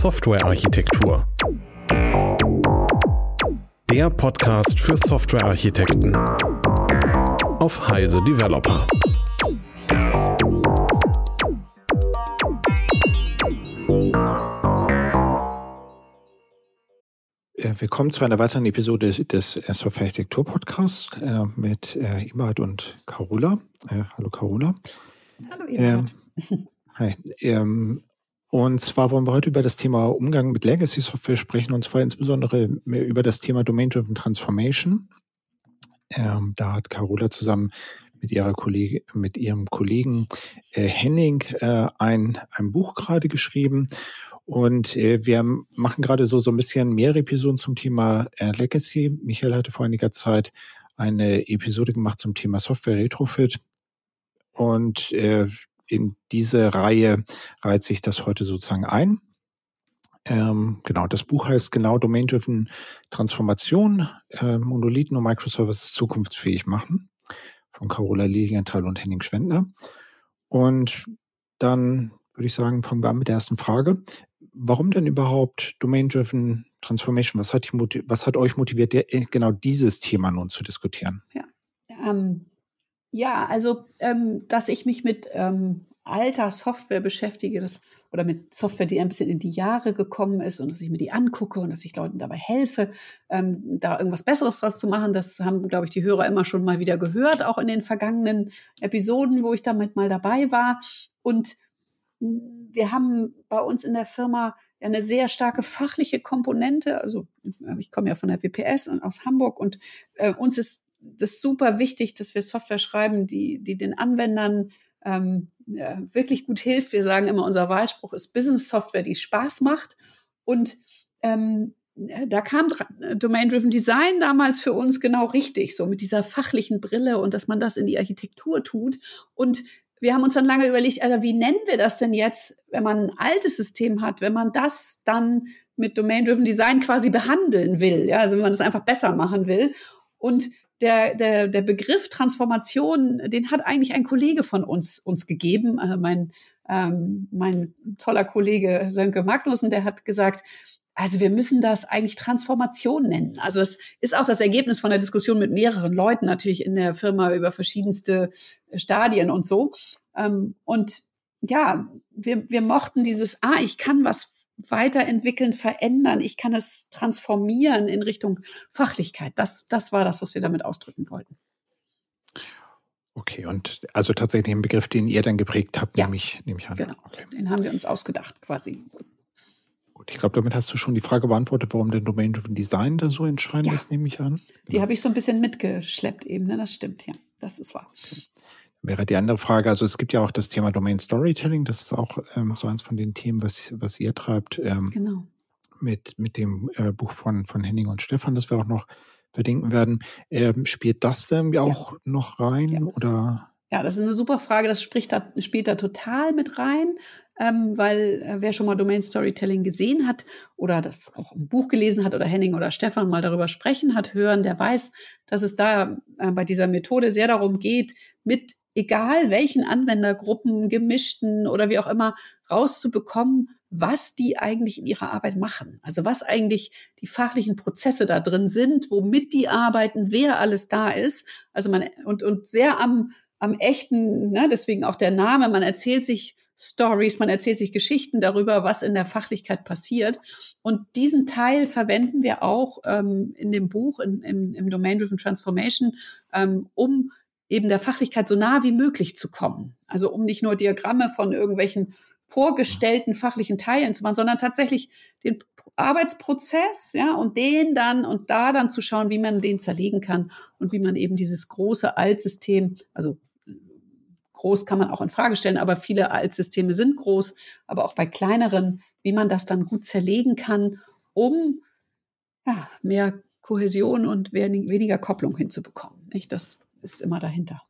Softwarearchitektur. Der Podcast für Softwarearchitekten auf Heise Developer. Äh, willkommen zu einer weiteren Episode des äh, Software Architektur Podcasts äh, mit Imad und Carola. Hallo Carola. Hallo Imad. Ähm, hi. Ähm, und zwar wollen wir heute über das Thema Umgang mit Legacy Software sprechen und zwar insbesondere über das Thema Domain-Driven Transformation. Ähm, da hat Carola zusammen mit ihrer Kollege, mit ihrem Kollegen äh, Henning äh, ein, ein Buch gerade geschrieben. Und äh, wir machen gerade so, so ein bisschen mehrere Episoden zum Thema äh, Legacy. Michael hatte vor einiger Zeit eine Episode gemacht zum Thema Software Retrofit. Und äh, in diese Reihe reiht sich das heute sozusagen ein. Ähm, genau, das Buch heißt genau Domain-Driven Transformation, äh, Monolithen und Microservices zukunftsfähig machen von Carola Lilienthal und Henning Schwendner. Und dann würde ich sagen, fangen wir an mit der ersten Frage. Warum denn überhaupt Domain-Driven Transformation? Was hat, was hat euch motiviert, äh, genau dieses Thema nun zu diskutieren? Ja, ähm, ja, also, ähm, dass ich mich mit ähm, alter Software beschäftige, das, oder mit Software, die ein bisschen in die Jahre gekommen ist und dass ich mir die angucke und dass ich Leuten dabei helfe, ähm, da irgendwas Besseres draus zu machen. Das haben, glaube ich, die Hörer immer schon mal wieder gehört, auch in den vergangenen Episoden, wo ich damit mal dabei war. Und wir haben bei uns in der Firma eine sehr starke fachliche Komponente. Also ich komme ja von der WPS und aus Hamburg und äh, uns ist das super wichtig, dass wir Software schreiben, die, die den Anwendern ähm, ja, wirklich gut hilft. Wir sagen immer, unser Wahlspruch ist Business Software, die Spaß macht. Und ähm, da kam Domain-Driven Design damals für uns genau richtig, so mit dieser fachlichen Brille und dass man das in die Architektur tut. Und wir haben uns dann lange überlegt, also wie nennen wir das denn jetzt, wenn man ein altes System hat, wenn man das dann mit Domain-Driven Design quasi behandeln will, ja, also wenn man das einfach besser machen will. Und der, der, der Begriff Transformation, den hat eigentlich ein Kollege von uns uns gegeben, also mein, ähm, mein toller Kollege Sönke Magnussen, der hat gesagt, also wir müssen das eigentlich Transformation nennen. Also es ist auch das Ergebnis von der Diskussion mit mehreren Leuten natürlich in der Firma über verschiedenste Stadien und so. Ähm, und ja, wir, wir mochten dieses, ah, ich kann was weiterentwickeln, verändern. Ich kann es transformieren in Richtung Fachlichkeit. Das, das war das, was wir damit ausdrücken wollten. Okay, und also tatsächlich den Begriff, den ihr dann geprägt habt, ja, nehme, ich, nehme ich an. Genau, okay. den haben wir uns ausgedacht quasi. Gut, ich glaube, damit hast du schon die Frage beantwortet, warum der Domain-Driven Design da so entscheidend ja. ist, nehme ich an. Genau. Die habe ich so ein bisschen mitgeschleppt eben, ne? das stimmt, ja, das ist wahr. Okay wäre die andere Frage. Also es gibt ja auch das Thema Domain Storytelling. Das ist auch ähm, so eins von den Themen, was, was ihr treibt. Ähm, genau. Mit, mit dem äh, Buch von, von Henning und Stefan, das wir auch noch verlinken werden. Ähm, spielt das denn auch ja. noch rein ja. oder? Ja, das ist eine super Frage. Das spricht da, spielt da total mit rein, ähm, weil äh, wer schon mal Domain Storytelling gesehen hat oder das auch im Buch gelesen hat oder Henning oder Stefan mal darüber sprechen hat, hören, der weiß, dass es da äh, bei dieser Methode sehr darum geht, mit egal welchen Anwendergruppen, gemischten oder wie auch immer, rauszubekommen, was die eigentlich in ihrer Arbeit machen. Also was eigentlich die fachlichen Prozesse da drin sind, womit die arbeiten, wer alles da ist. Also man, und, und sehr am, am echten, ne, deswegen auch der Name, man erzählt sich Stories, man erzählt sich Geschichten darüber, was in der Fachlichkeit passiert. Und diesen Teil verwenden wir auch ähm, in dem Buch, in, im, im Domain-Driven Transformation, ähm, um eben der Fachlichkeit so nah wie möglich zu kommen. Also um nicht nur Diagramme von irgendwelchen vorgestellten fachlichen Teilen zu machen, sondern tatsächlich den Arbeitsprozess, ja, und den dann und da dann zu schauen, wie man den zerlegen kann und wie man eben dieses große Altsystem, also groß kann man auch in Frage stellen, aber viele Altsysteme sind groß, aber auch bei kleineren, wie man das dann gut zerlegen kann, um ja, mehr Kohäsion und weniger Kopplung hinzubekommen. Nicht? Das ist immer dahinter.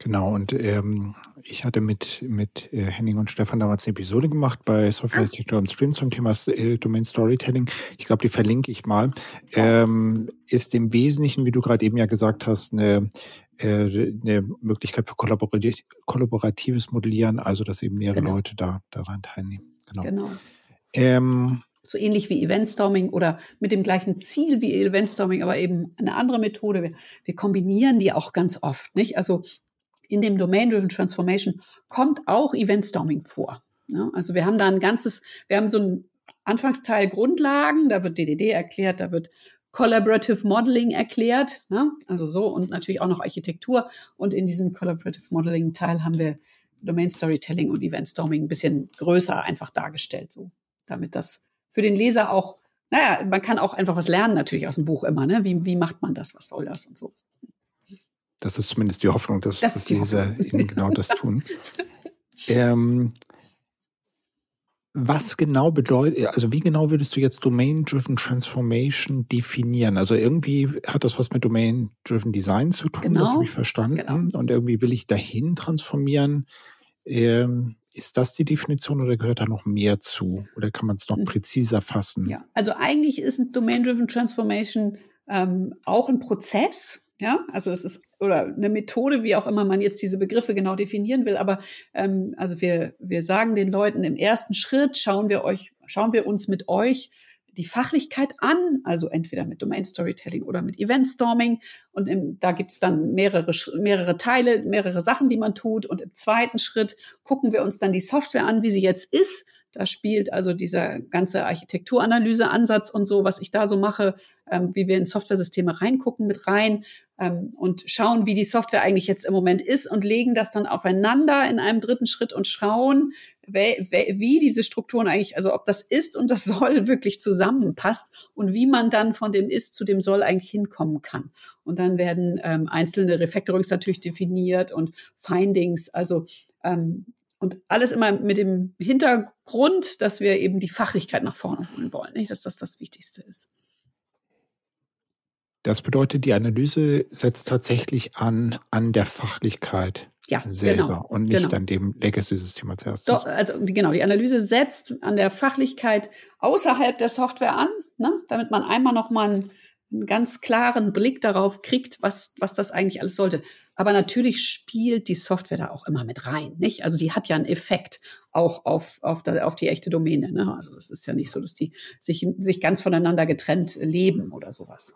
Genau, und ähm, ich hatte mit, mit äh, Henning und Stefan damals eine Episode gemacht bei Software Architecture und Stream zum Thema äh, Domain Storytelling. Ich glaube, die verlinke ich mal. Ähm, ist im Wesentlichen, wie du gerade eben ja gesagt hast, eine, äh, eine Möglichkeit für kollaborativ, kollaboratives Modellieren, also dass eben mehrere genau. Leute da daran teilnehmen. Genau. genau. Ähm, so ähnlich wie Eventstorming oder mit dem gleichen Ziel wie Eventstorming, aber eben eine andere Methode. Wir, wir kombinieren die auch ganz oft, nicht? Also in dem Domain-Driven Transformation kommt auch Eventstorming vor. Ja, also wir haben da ein ganzes, wir haben so ein Anfangsteil Grundlagen, da wird DDD erklärt, da wird Collaborative Modeling erklärt, ne? also so und natürlich auch noch Architektur. Und in diesem Collaborative Modeling Teil haben wir Domain Storytelling und Event Storming ein bisschen größer einfach dargestellt, so damit das für den Leser auch, naja, man kann auch einfach was lernen natürlich aus dem Buch immer, ne? Wie, wie macht man das, was soll das und so. Das ist zumindest die Hoffnung, dass, das dass Leser genau das tun. ähm, was genau bedeutet, also wie genau würdest du jetzt Domain-Driven Transformation definieren? Also irgendwie hat das was mit Domain-Driven Design zu tun, genau. das habe ich verstanden. Genau. Und irgendwie will ich dahin transformieren. Ähm, ist das die Definition oder gehört da noch mehr zu? Oder kann man es noch hm. präziser fassen? Ja, also eigentlich ist ein Domain-Driven Transformation ähm, auch ein Prozess. Ja, also es ist oder eine Methode, wie auch immer man jetzt diese Begriffe genau definieren will. Aber ähm, also wir wir sagen den Leuten im ersten Schritt schauen wir euch schauen wir uns mit euch die Fachlichkeit an, also entweder mit Domain Storytelling oder mit Event Storming. Und im, da gibt's dann mehrere, mehrere Teile, mehrere Sachen, die man tut. Und im zweiten Schritt gucken wir uns dann die Software an, wie sie jetzt ist da spielt also dieser ganze Architekturanalyse-Ansatz und so, was ich da so mache, ähm, wie wir in Softwaresysteme reingucken mit rein ähm, und schauen, wie die Software eigentlich jetzt im Moment ist und legen das dann aufeinander in einem dritten Schritt und schauen, wie diese Strukturen eigentlich, also ob das ist und das soll wirklich zusammenpasst und wie man dann von dem ist zu dem soll eigentlich hinkommen kann. Und dann werden ähm, einzelne Refactorings natürlich definiert und Findings, also ähm, und alles immer mit dem Hintergrund, dass wir eben die Fachlichkeit nach vorne holen wollen, nicht? dass das das Wichtigste ist. Das bedeutet, die Analyse setzt tatsächlich an, an der Fachlichkeit ja, selber genau, und nicht genau. an dem Legacy-System als erstes. Doch, also genau, die Analyse setzt an der Fachlichkeit außerhalb der Software an, ne? damit man einmal noch mal einen, einen ganz klaren Blick darauf kriegt, was, was das eigentlich alles sollte. Aber natürlich spielt die Software da auch immer mit rein, nicht? Also die hat ja einen Effekt auch auf, auf, der, auf die echte Domäne. Ne? Also es ist ja nicht so, dass die sich, sich ganz voneinander getrennt leben oder sowas.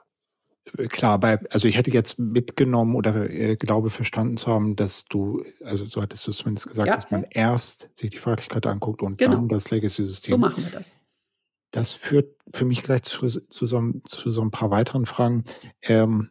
Klar, bei, also ich hätte jetzt mitgenommen oder äh, glaube verstanden zu haben, dass du, also so hattest du es zumindest gesagt, ja. dass man erst sich die Fachlichkeit anguckt und genau. dann das Legacy-System. So machen wir das. Das führt für mich gleich zu, zu, so, zu so ein paar weiteren Fragen. Ähm,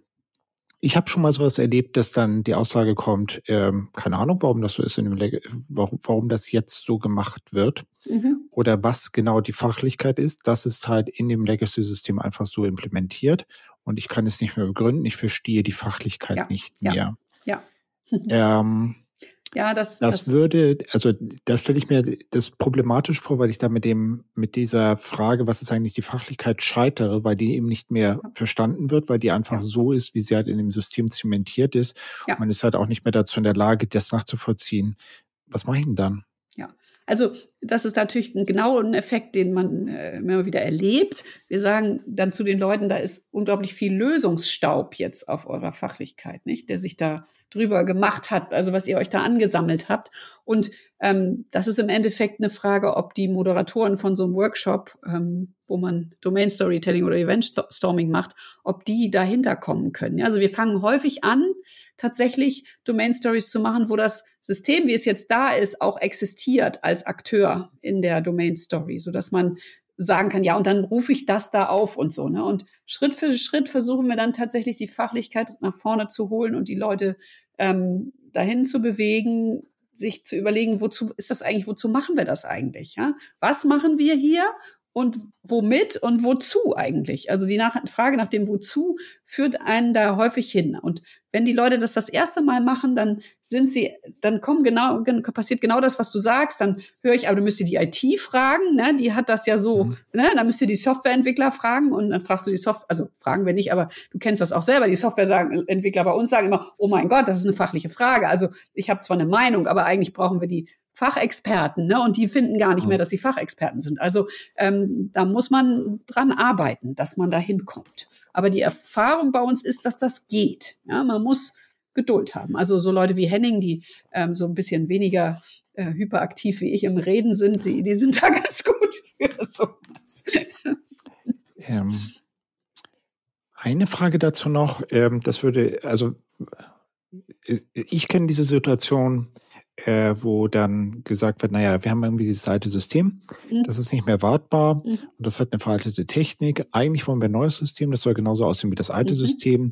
ich habe schon mal sowas erlebt, dass dann die Aussage kommt, ähm, keine Ahnung, warum das so ist, in dem Leg warum, warum das jetzt so gemacht wird mhm. oder was genau die Fachlichkeit ist. Das ist halt in dem Legacy-System einfach so implementiert und ich kann es nicht mehr begründen. Ich verstehe die Fachlichkeit ja, nicht mehr. Ja. ja. Ähm, ja, das, das, das würde, also da stelle ich mir das problematisch vor, weil ich da mit dem, mit dieser Frage, was ist eigentlich die Fachlichkeit, scheitere, weil die eben nicht mehr ja. verstanden wird, weil die einfach ja. so ist, wie sie halt in dem System zementiert ist. Ja. Man ist halt auch nicht mehr dazu in der Lage, das nachzuvollziehen. Was mache ich denn dann? Ja, also das ist natürlich genau ein Effekt, den man äh, immer wieder erlebt. Wir sagen dann zu den Leuten, da ist unglaublich viel Lösungsstaub jetzt auf eurer Fachlichkeit, nicht, der sich da drüber gemacht hat, also was ihr euch da angesammelt habt. Und ähm, das ist im Endeffekt eine Frage, ob die Moderatoren von so einem Workshop, ähm, wo man Domain Storytelling oder Event Storming macht, ob die dahinter kommen können. Also wir fangen häufig an, tatsächlich Domain Stories zu machen, wo das System, wie es jetzt da ist, auch existiert als Akteur in der Domain Story, so dass man sagen kann, ja, und dann rufe ich das da auf und so. Ne? Und Schritt für Schritt versuchen wir dann tatsächlich die Fachlichkeit nach vorne zu holen und die Leute ähm, dahin zu bewegen, sich zu überlegen, wozu ist das eigentlich, wozu machen wir das eigentlich? Ja? Was machen wir hier und womit und wozu eigentlich? Also die nach Frage nach dem Wozu führt einen da häufig hin. Und wenn die Leute das das erste Mal machen, dann sind sie, dann kommen genau, passiert genau das, was du sagst. Dann höre ich, aber du müsst ihr die IT fragen, ne? Die hat das ja so, mhm. ne? Dann müsst ihr die Softwareentwickler fragen und dann fragst du die Software, also fragen wir nicht, aber du kennst das auch selber. Die Softwareentwickler bei uns sagen immer, oh mein Gott, das ist eine fachliche Frage. Also ich habe zwar eine Meinung, aber eigentlich brauchen wir die Fachexperten, ne? Und die finden gar nicht mehr, mhm. dass sie Fachexperten sind. Also ähm, da muss man dran arbeiten, dass man da hinkommt. Aber die Erfahrung bei uns ist, dass das geht. Ja, man muss Geduld haben. Also so Leute wie Henning, die ähm, so ein bisschen weniger äh, hyperaktiv wie ich im Reden sind, die, die sind da ganz gut für sowas. Ähm, eine Frage dazu noch, ähm, das würde, also äh, ich kenne diese Situation, äh, wo dann gesagt wird, naja, wir haben irgendwie dieses alte System, mhm. das ist nicht mehr wartbar mhm. und das hat eine veraltete Technik. Eigentlich wollen wir ein neues System, das soll genauso aussehen wie das alte mhm. System.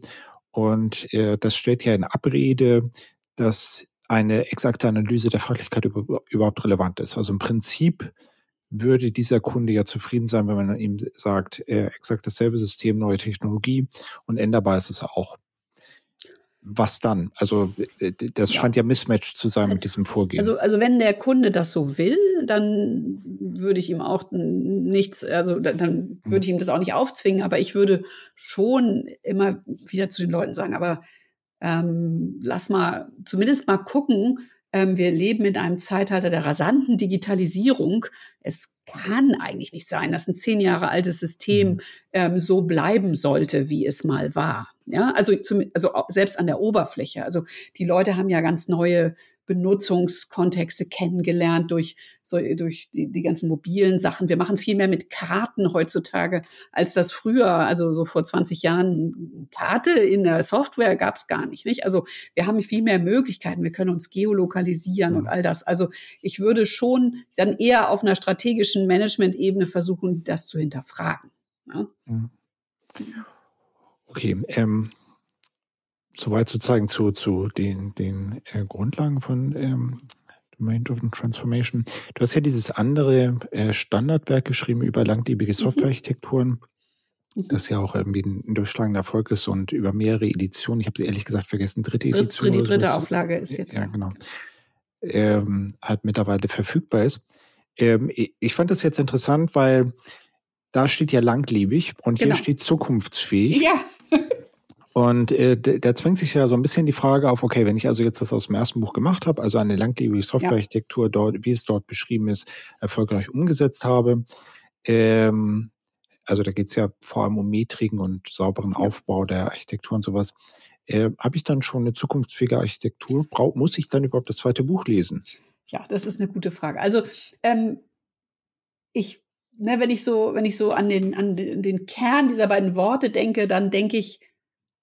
Und äh, das stellt ja in Abrede, dass eine exakte Analyse der Fachlichkeit über, überhaupt relevant ist. Also im Prinzip würde dieser Kunde ja zufrieden sein, wenn man ihm sagt, äh, exakt dasselbe System, neue Technologie und änderbar ist es auch was dann? Also das scheint ja Mismatch zu sein also, mit diesem Vorgehen. Also, also wenn der Kunde das so will, dann würde ich ihm auch nichts, also dann würde ich ihm das auch nicht aufzwingen, aber ich würde schon immer wieder zu den Leuten sagen, aber ähm, lass mal zumindest mal gucken, ähm, wir leben in einem Zeitalter der rasanten Digitalisierung. Es kann eigentlich nicht sein, dass ein zehn Jahre altes System mhm. ähm, so bleiben sollte, wie es mal war. Ja, also, zum, also selbst an der Oberfläche. Also die Leute haben ja ganz neue Benutzungskontexte kennengelernt durch, so, durch die, die ganzen mobilen Sachen. Wir machen viel mehr mit Karten heutzutage, als das früher, also so vor 20 Jahren, Karte in der Software gab es gar nicht, nicht. Also wir haben viel mehr Möglichkeiten. Wir können uns geolokalisieren und all das. Also ich würde schon dann eher auf einer strategischen Management-Ebene versuchen, das zu hinterfragen. Ja? Mhm. Okay, ähm, soweit sozusagen zu, zu den, den äh, Grundlagen von ähm, Domain-Driven Transformation. Du hast ja dieses andere äh, Standardwerk geschrieben über langlebige mhm. Softwarearchitekturen, mhm. das ja auch irgendwie ein, ein durchschlagender Erfolg ist und über mehrere Editionen. Ich habe sie ehrlich gesagt vergessen, dritte Edition. Die dritte Auflage ist jetzt. Ja, genau. Ähm, halt mittlerweile verfügbar ist. Ähm, ich fand das jetzt interessant, weil da steht ja langlebig und genau. hier steht zukunftsfähig. Ja. Und äh, da zwingt sich ja so ein bisschen die Frage auf, okay, wenn ich also jetzt das aus dem ersten Buch gemacht habe, also eine langlebige Softwarearchitektur ja. dort, wie es dort beschrieben ist, erfolgreich umgesetzt habe, ähm, also da geht's ja vor allem um Metriken und sauberen ja. Aufbau der Architektur und sowas. Äh, habe ich dann schon eine zukunftsfähige Architektur? Brauch, muss ich dann überhaupt das zweite Buch lesen? Ja, das ist eine gute Frage. Also ähm, ich, ne, wenn ich so, wenn ich so an den, an den Kern dieser beiden Worte denke, dann denke ich,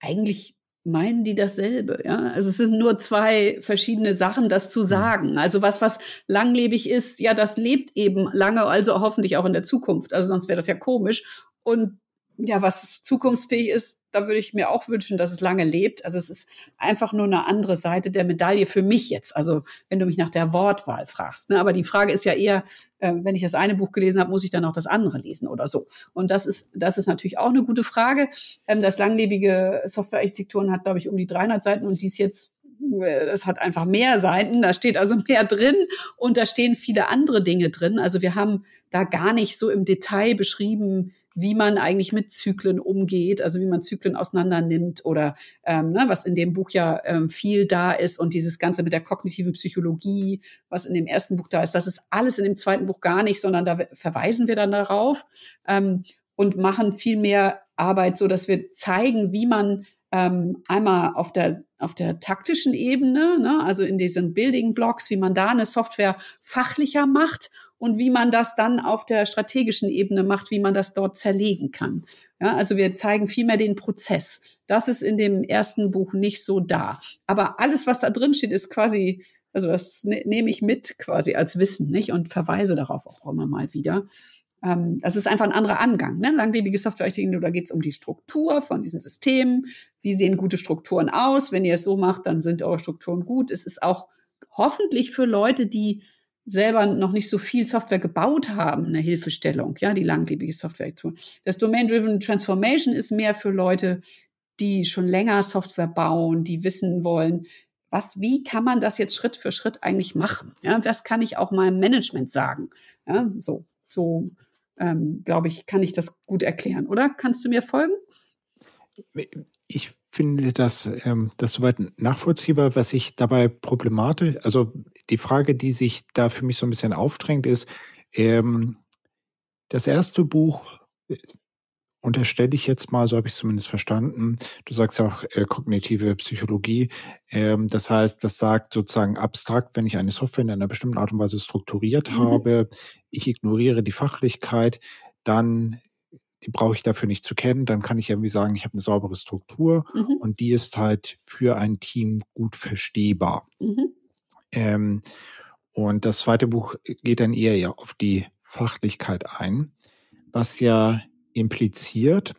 eigentlich meinen die dasselbe, ja? Also es sind nur zwei verschiedene Sachen, das zu mhm. sagen. Also was, was langlebig ist, ja, das lebt eben lange, also hoffentlich auch in der Zukunft. Also sonst wäre das ja komisch. Und ja, was zukunftsfähig ist, da würde ich mir auch wünschen, dass es lange lebt. Also es ist einfach nur eine andere Seite der Medaille für mich jetzt. Also wenn du mich nach der Wortwahl fragst. Ne? Aber die Frage ist ja eher, äh, wenn ich das eine Buch gelesen habe, muss ich dann auch das andere lesen oder so. Und das ist, das ist natürlich auch eine gute Frage. Ähm, das langlebige Softwarearchitekturen hat, glaube ich, um die 300 Seiten und dies jetzt äh, das hat einfach mehr Seiten, da steht also mehr drin und da stehen viele andere Dinge drin. Also wir haben da gar nicht so im Detail beschrieben, wie man eigentlich mit Zyklen umgeht, also wie man Zyklen auseinander nimmt oder ähm, ne, was in dem Buch ja ähm, viel da ist und dieses Ganze mit der kognitiven Psychologie, was in dem ersten Buch da ist, das ist alles in dem zweiten Buch gar nicht, sondern da verweisen wir dann darauf ähm, und machen viel mehr Arbeit, so dass wir zeigen, wie man ähm, einmal auf der auf der taktischen Ebene, ne, also in diesen Building Blocks, wie man da eine Software fachlicher macht und wie man das dann auf der strategischen Ebene macht, wie man das dort zerlegen kann. Ja, also wir zeigen vielmehr den Prozess. Das ist in dem ersten Buch nicht so da. Aber alles, was da drin steht, ist quasi, also das ne, nehme ich mit quasi als Wissen, nicht? Und verweise darauf auch immer mal wieder. Ähm, das ist einfach ein anderer Angang. Ne? Langlebige Softwarearchitektur, da geht es um die Struktur von diesen Systemen. Wie sehen gute Strukturen aus? Wenn ihr es so macht, dann sind eure Strukturen gut. Es ist auch hoffentlich für Leute, die selber noch nicht so viel Software gebaut haben, eine Hilfestellung, ja, die langlebige Software tun. Das Domain-Driven Transformation ist mehr für Leute, die schon länger Software bauen, die wissen wollen, was, wie kann man das jetzt Schritt für Schritt eigentlich machen? Ja, was kann ich auch meinem Management sagen? Ja, so, so, ähm, glaube ich, kann ich das gut erklären, oder? Kannst du mir folgen? Ich finde das, ähm, das soweit nachvollziehbar, was ich dabei problematisch, also die Frage, die sich da für mich so ein bisschen aufdrängt, ist, ähm, das erste Buch unterstelle ich jetzt mal, so habe ich es zumindest verstanden, du sagst ja auch äh, kognitive Psychologie, ähm, das heißt, das sagt sozusagen abstrakt, wenn ich eine Software in einer bestimmten Art und Weise strukturiert mhm. habe, ich ignoriere die Fachlichkeit, dann die brauche ich dafür nicht zu kennen, dann kann ich irgendwie sagen, ich habe eine saubere Struktur mhm. und die ist halt für ein Team gut verstehbar. Mhm. Ähm, und das zweite Buch geht dann eher ja auf die Fachlichkeit ein, was ja impliziert,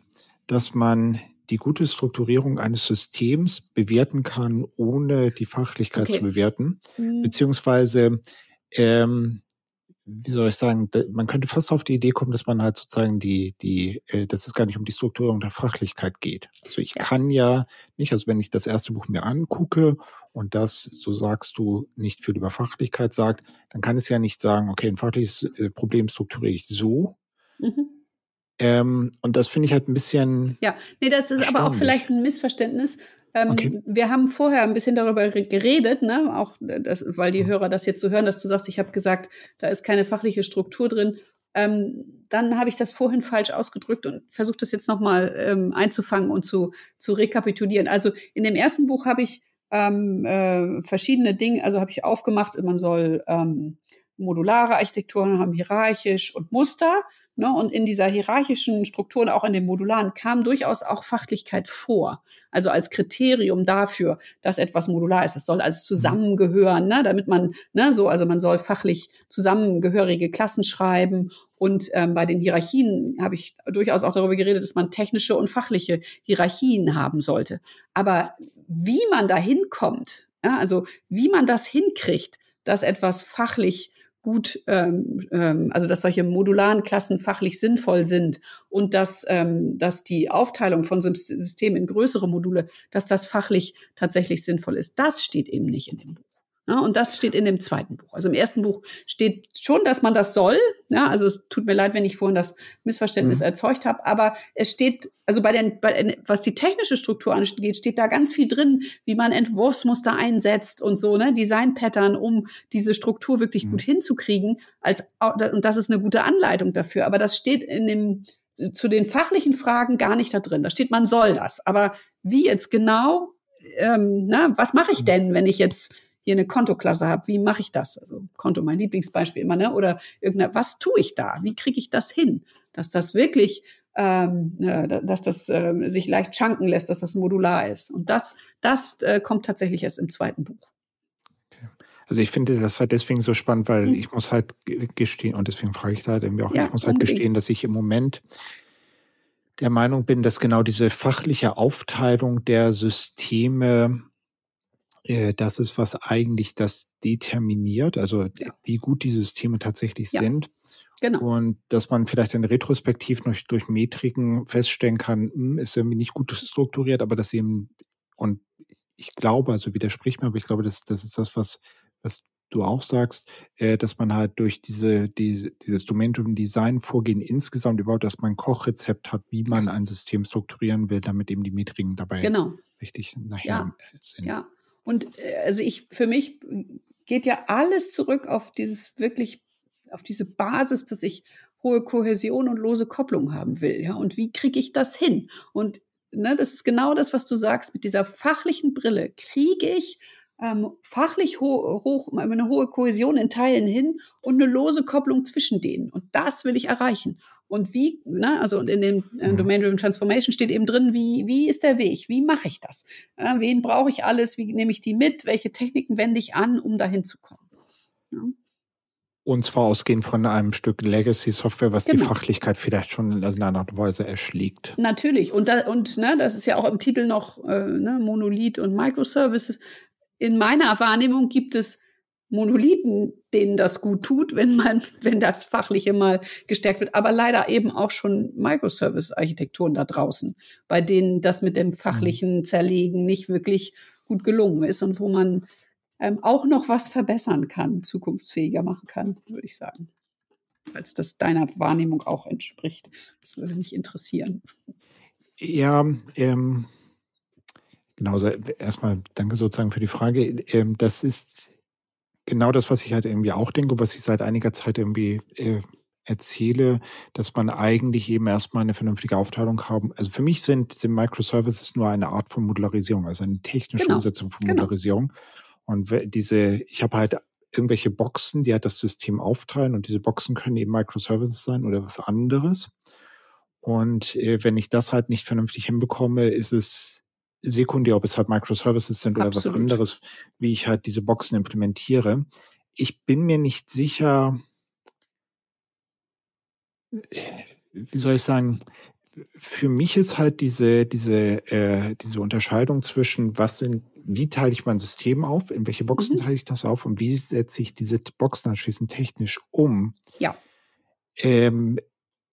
dass man die gute Strukturierung eines Systems bewerten kann, ohne die Fachlichkeit okay. zu bewerten, mhm. beziehungsweise ähm, wie soll ich sagen, man könnte fast auf die Idee kommen, dass man halt sozusagen die, die, äh, dass es gar nicht um die Strukturierung der Fachlichkeit geht. Also ich ja. kann ja nicht, also wenn ich das erste Buch mir angucke und das, so sagst du, nicht viel über Fachlichkeit sagt, dann kann es ja nicht sagen, okay, ein fachliches äh, Problem strukturiere ich so. Mhm. Ähm, und das finde ich halt ein bisschen. Ja, nee, das ist aber auch vielleicht ein Missverständnis. Ähm, okay. Wir haben vorher ein bisschen darüber geredet, ne? auch das, weil die Hörer das jetzt so hören, dass du sagst, ich habe gesagt, da ist keine fachliche Struktur drin. Ähm, dann habe ich das vorhin falsch ausgedrückt und versuche das jetzt nochmal ähm, einzufangen und zu, zu rekapitulieren. Also in dem ersten Buch habe ich ähm, äh, verschiedene Dinge, also habe ich aufgemacht, man soll ähm, modulare Architekturen haben, hierarchisch und Muster. Ne? Und in dieser hierarchischen Struktur und auch in den modularen kam durchaus auch Fachlichkeit vor. Also als Kriterium dafür, dass etwas modular ist. Das soll alles zusammengehören, ne? damit man, ne, so, also man soll fachlich zusammengehörige Klassen schreiben. Und ähm, bei den Hierarchien habe ich durchaus auch darüber geredet, dass man technische und fachliche Hierarchien haben sollte. Aber wie man da hinkommt, ja, also wie man das hinkriegt, dass etwas fachlich gut, ähm, ähm, also dass solche modularen Klassen fachlich sinnvoll sind und dass, ähm, dass die Aufteilung von Systemen in größere Module, dass das fachlich tatsächlich sinnvoll ist. Das steht eben nicht in dem Buch. Ja, und das steht in dem zweiten Buch. Also im ersten Buch steht schon, dass man das soll. Ja, also es tut mir leid, wenn ich vorhin das Missverständnis mhm. erzeugt habe, aber es steht, also bei den, bei, was die technische Struktur angeht, steht da ganz viel drin, wie man Entwurfsmuster einsetzt und so, ne, Design-Pattern, um diese Struktur wirklich mhm. gut hinzukriegen. Als, und das ist eine gute Anleitung dafür. Aber das steht in dem, zu den fachlichen Fragen gar nicht da drin. Da steht, man soll das. Aber wie jetzt genau, ähm, na, was mache ich mhm. denn, wenn ich jetzt hier eine Kontoklasse habe, wie mache ich das? Also Konto, mein Lieblingsbeispiel immer, ne? Oder irgendeine, was tue ich da? Wie kriege ich das hin? Dass das wirklich, ähm, äh, dass das äh, sich leicht schanken lässt, dass das modular ist. Und das, das äh, kommt tatsächlich erst im zweiten Buch. Also ich finde das halt deswegen so spannend, weil mhm. ich muss halt gestehen, und deswegen frage ich da halt irgendwie auch, ja, ich muss halt unbedingt. gestehen, dass ich im Moment der Meinung bin, dass genau diese fachliche Aufteilung der Systeme äh, das ist, was eigentlich das determiniert, also ja. wie gut die Systeme tatsächlich ja. sind. Genau. Und dass man vielleicht dann retrospektiv noch durch Metriken feststellen kann, hm, ist irgendwie nicht gut strukturiert, aber dass eben, und ich glaube, also widersprich mir, aber ich glaube, das, das ist das, was, was du auch sagst, äh, dass man halt durch diese, diese dieses Domain-Driven Design Vorgehen insgesamt überhaupt, dass man ein Kochrezept hat, wie man ein System strukturieren will, damit eben die Metriken dabei genau. richtig nachher ja. sind. Ja, und äh, also ich, für mich geht ja alles zurück auf dieses wirklich, auf diese Basis, dass ich hohe Kohäsion und lose Kopplung haben will. Ja, und wie kriege ich das hin? Und ne, das ist genau das, was du sagst. Mit dieser fachlichen Brille kriege ich ähm, fachlich ho hoch, eine hohe Kohäsion in Teilen hin und eine lose Kopplung zwischen denen. Und das will ich erreichen. Und wie, ne, also in dem äh, mhm. Domain-Driven Transformation steht eben drin, wie, wie ist der Weg? Wie mache ich das? Äh, wen brauche ich alles? Wie nehme ich die mit? Welche Techniken wende ich an, um dahin zu kommen? Ja. Und zwar ausgehend von einem Stück Legacy-Software, was genau. die Fachlichkeit vielleicht schon in irgendeiner Art und Weise erschlägt. Natürlich. Und, da, und ne, das ist ja auch im Titel noch äh, ne, Monolith und Microservices. In meiner Wahrnehmung gibt es Monolithen, denen das gut tut, wenn man, wenn das Fachliche mal gestärkt wird. Aber leider eben auch schon Microservice-Architekturen da draußen, bei denen das mit dem fachlichen mhm. Zerlegen nicht wirklich gut gelungen ist und wo man ähm, auch noch was verbessern kann, zukunftsfähiger machen kann, würde ich sagen. Als das deiner Wahrnehmung auch entspricht. Das würde mich interessieren. Ja, ähm, genau. Erstmal danke sozusagen für die Frage. Ähm, das ist genau das, was ich halt irgendwie auch denke, was ich seit einiger Zeit irgendwie äh, erzähle, dass man eigentlich eben erstmal eine vernünftige Aufteilung haben. Also für mich sind, sind Microservices nur eine Art von Modularisierung, also eine technische genau. Umsetzung von genau. Modularisierung. Und diese, ich habe halt irgendwelche Boxen, die halt das System aufteilen und diese Boxen können eben Microservices sein oder was anderes. Und äh, wenn ich das halt nicht vernünftig hinbekomme, ist es sekundär, ob es halt Microservices sind oder Absolut. was anderes, wie ich halt diese Boxen implementiere. Ich bin mir nicht sicher, wie soll ich sagen, für mich ist halt diese, diese, äh, diese Unterscheidung zwischen, was sind, wie teile ich mein System auf, in welche Boxen mhm. teile ich das auf und wie setze ich diese Boxen anschließend technisch um. Ja. Ähm,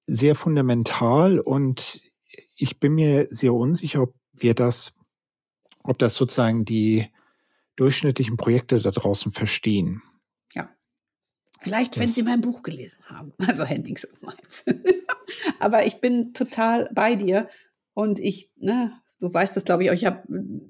sehr fundamental und ich bin mir sehr unsicher, ob wir das, ob das sozusagen die durchschnittlichen Projekte da draußen verstehen. Vielleicht, wenn Sie mein Buch gelesen haben. Also Hendings und meins. Aber ich bin total bei dir. Und ich, ne, du weißt das, glaube ich, auch. Ich habe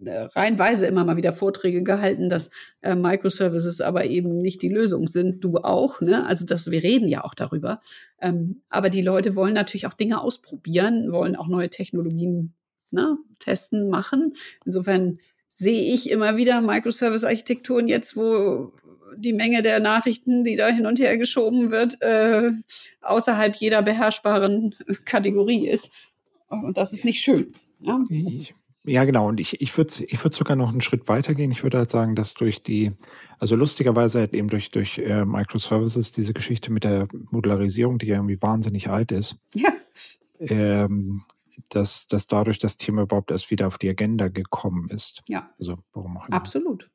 äh, reihenweise immer mal wieder Vorträge gehalten, dass äh, Microservices aber eben nicht die Lösung sind. Du auch, ne? Also das, wir reden ja auch darüber. Ähm, aber die Leute wollen natürlich auch Dinge ausprobieren, wollen auch neue Technologien ne, testen, machen. Insofern sehe ich immer wieder Microservice-Architekturen jetzt, wo die Menge der Nachrichten, die da hin und her geschoben wird, äh, außerhalb jeder beherrschbaren Kategorie ist. Und das ist nicht schön. Ja, ja genau. Und ich, ich würde ich würd sogar noch einen Schritt weitergehen. Ich würde halt sagen, dass durch die, also lustigerweise halt eben durch, durch äh, Microservices diese Geschichte mit der Modularisierung, die ja irgendwie wahnsinnig alt ist, ja. ähm, dass, dass dadurch das Thema überhaupt erst wieder auf die Agenda gekommen ist. Ja. Also warum auch immer. Absolut.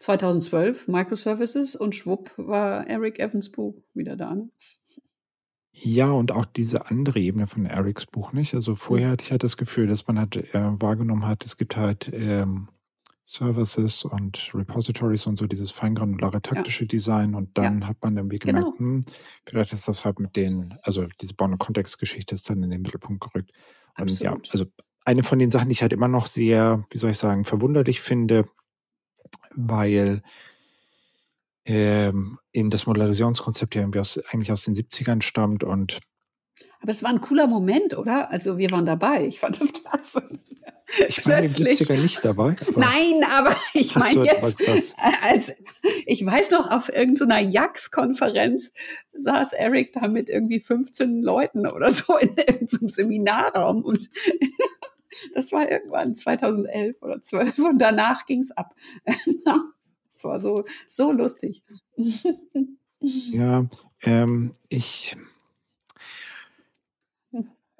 2012 Microservices und schwupp war Eric Evans Buch wieder da. Ne? Ja, und auch diese andere Ebene von Erics Buch nicht. Also vorher hatte ich halt das Gefühl, dass man halt äh, wahrgenommen hat, es gibt halt ähm, Services und Repositories und so dieses feingranulare taktische ja. Design und dann ja. hat man irgendwie gemerkt, genau. hm, vielleicht ist das halt mit den, also diese Bound- Kontextgeschichte ist dann in den Mittelpunkt gerückt. Und Absolut. ja, also eine von den Sachen, die ich halt immer noch sehr, wie soll ich sagen, verwunderlich finde, weil ähm, eben das Modularisierungskonzept ja irgendwie aus, eigentlich aus den 70ern stammt und aber es war ein cooler Moment, oder? Also wir waren dabei. Ich fand das klasse. Ich in den 70ern nicht dabei. Aber Nein, aber ich meine jetzt, als, ich weiß noch, auf irgendeiner JAX-Konferenz saß Eric da mit irgendwie 15 Leuten oder so in irgendeinem Seminarraum und das war irgendwann 2011 oder 12 und danach ging's ab. Es war so, so lustig. Ja, ähm, ich,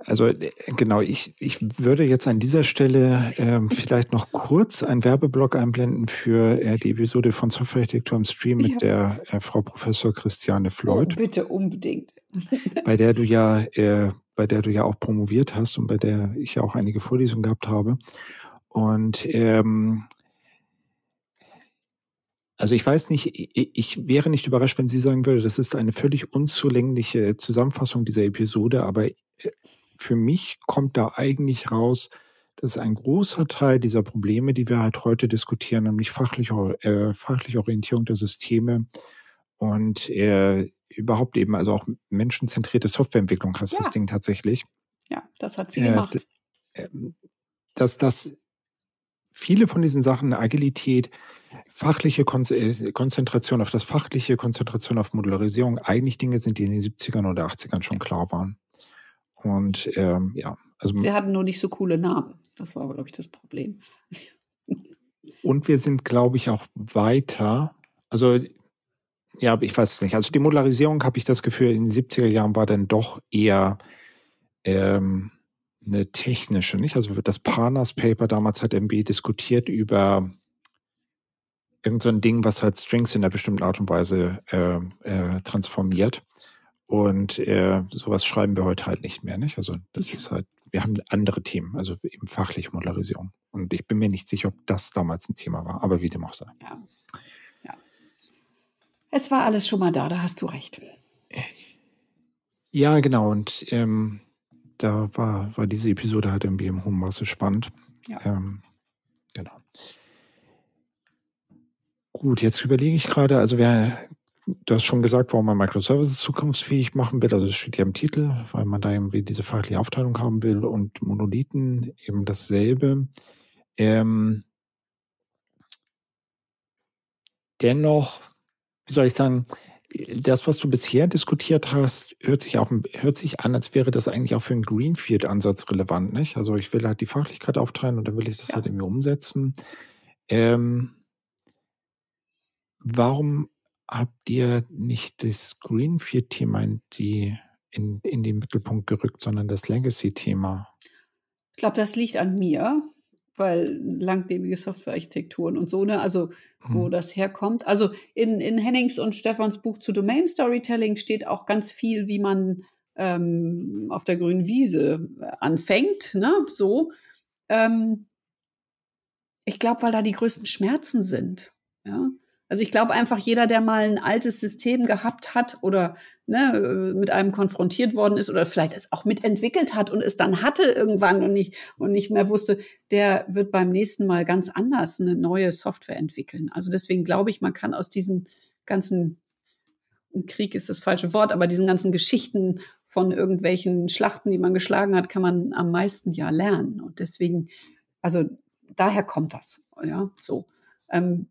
also äh, genau, ich, ich würde jetzt an dieser Stelle ähm, vielleicht noch kurz einen Werbeblock einblenden für äh, die Episode von Softwarearchitektur im Stream mit ja. der äh, Frau Professor Christiane Floyd. Oh, bitte unbedingt. bei der du ja äh, bei der du ja auch promoviert hast und bei der ich ja auch einige Vorlesungen gehabt habe. Und ähm, also ich weiß nicht, ich wäre nicht überrascht, wenn sie sagen würde, das ist eine völlig unzulängliche Zusammenfassung dieser Episode, aber äh, für mich kommt da eigentlich raus, dass ein großer Teil dieser Probleme, die wir halt heute diskutieren, nämlich fachliche, äh, fachliche Orientierung der Systeme und äh, überhaupt eben, also auch menschenzentrierte Softwareentwicklung heißt ja. das Ding tatsächlich. Ja, das hat sie äh, gemacht. Ähm, dass das viele von diesen Sachen, Agilität, fachliche Kon äh, Konzentration auf das fachliche, Konzentration auf Modularisierung, eigentlich Dinge sind, die in den 70ern oder 80ern schon klar waren. Und ähm, ja, also. Sie hatten nur nicht so coole Namen. Das war, glaube ich, das Problem. Und wir sind, glaube ich, auch weiter. Also ja, ich weiß es nicht. Also die Modularisierung habe ich das Gefühl, in den 70er Jahren war dann doch eher ähm, eine technische, nicht? Also das Panas Paper damals hat MB diskutiert über irgendein so Ding, was halt Strings in einer bestimmten Art und Weise äh, äh, transformiert. Und äh, sowas schreiben wir heute halt nicht mehr, nicht? Also das ja. ist halt, wir haben andere Themen, also eben fachliche Modularisierung. Und ich bin mir nicht sicher, ob das damals ein Thema war, aber wie dem auch sei. Ja. Es war alles schon mal da, da hast du recht. Ja, genau. Und ähm, da war, war diese Episode halt irgendwie im hohen Maße spannend. Ja. Ähm, genau. Gut, jetzt überlege ich gerade, also wir du hast schon gesagt, warum man Microservices zukunftsfähig machen will. Also das steht ja im Titel, weil man da irgendwie diese fachliche Aufteilung haben will und Monolithen eben dasselbe. Ähm, dennoch, wie soll ich sagen, das, was du bisher diskutiert hast, hört sich auch hört sich an, als wäre das eigentlich auch für einen Greenfield-Ansatz relevant, nicht? Also ich will halt die Fachlichkeit aufteilen und dann will ich das ja. halt irgendwie umsetzen. Ähm, warum habt ihr nicht das Greenfield-Thema in, die, in, in den Mittelpunkt gerückt, sondern das Legacy-Thema? Ich glaube, das liegt an mir, weil langlebige Softwarearchitekturen und so, ne, also wo hm. das herkommt. Also in, in Hennings und Stefans Buch zu Domain Storytelling steht auch ganz viel, wie man ähm, auf der grünen Wiese anfängt, ne, so. Ähm, ich glaube, weil da die größten Schmerzen sind, ja. Also ich glaube einfach, jeder, der mal ein altes System gehabt hat oder ne, mit einem konfrontiert worden ist oder vielleicht es auch mitentwickelt hat und es dann hatte irgendwann und nicht, und nicht mehr wusste, der wird beim nächsten Mal ganz anders eine neue Software entwickeln. Also deswegen glaube ich, man kann aus diesen ganzen Krieg ist das falsche Wort, aber diesen ganzen Geschichten von irgendwelchen Schlachten, die man geschlagen hat, kann man am meisten ja lernen. Und deswegen, also daher kommt das, ja, so. Ähm,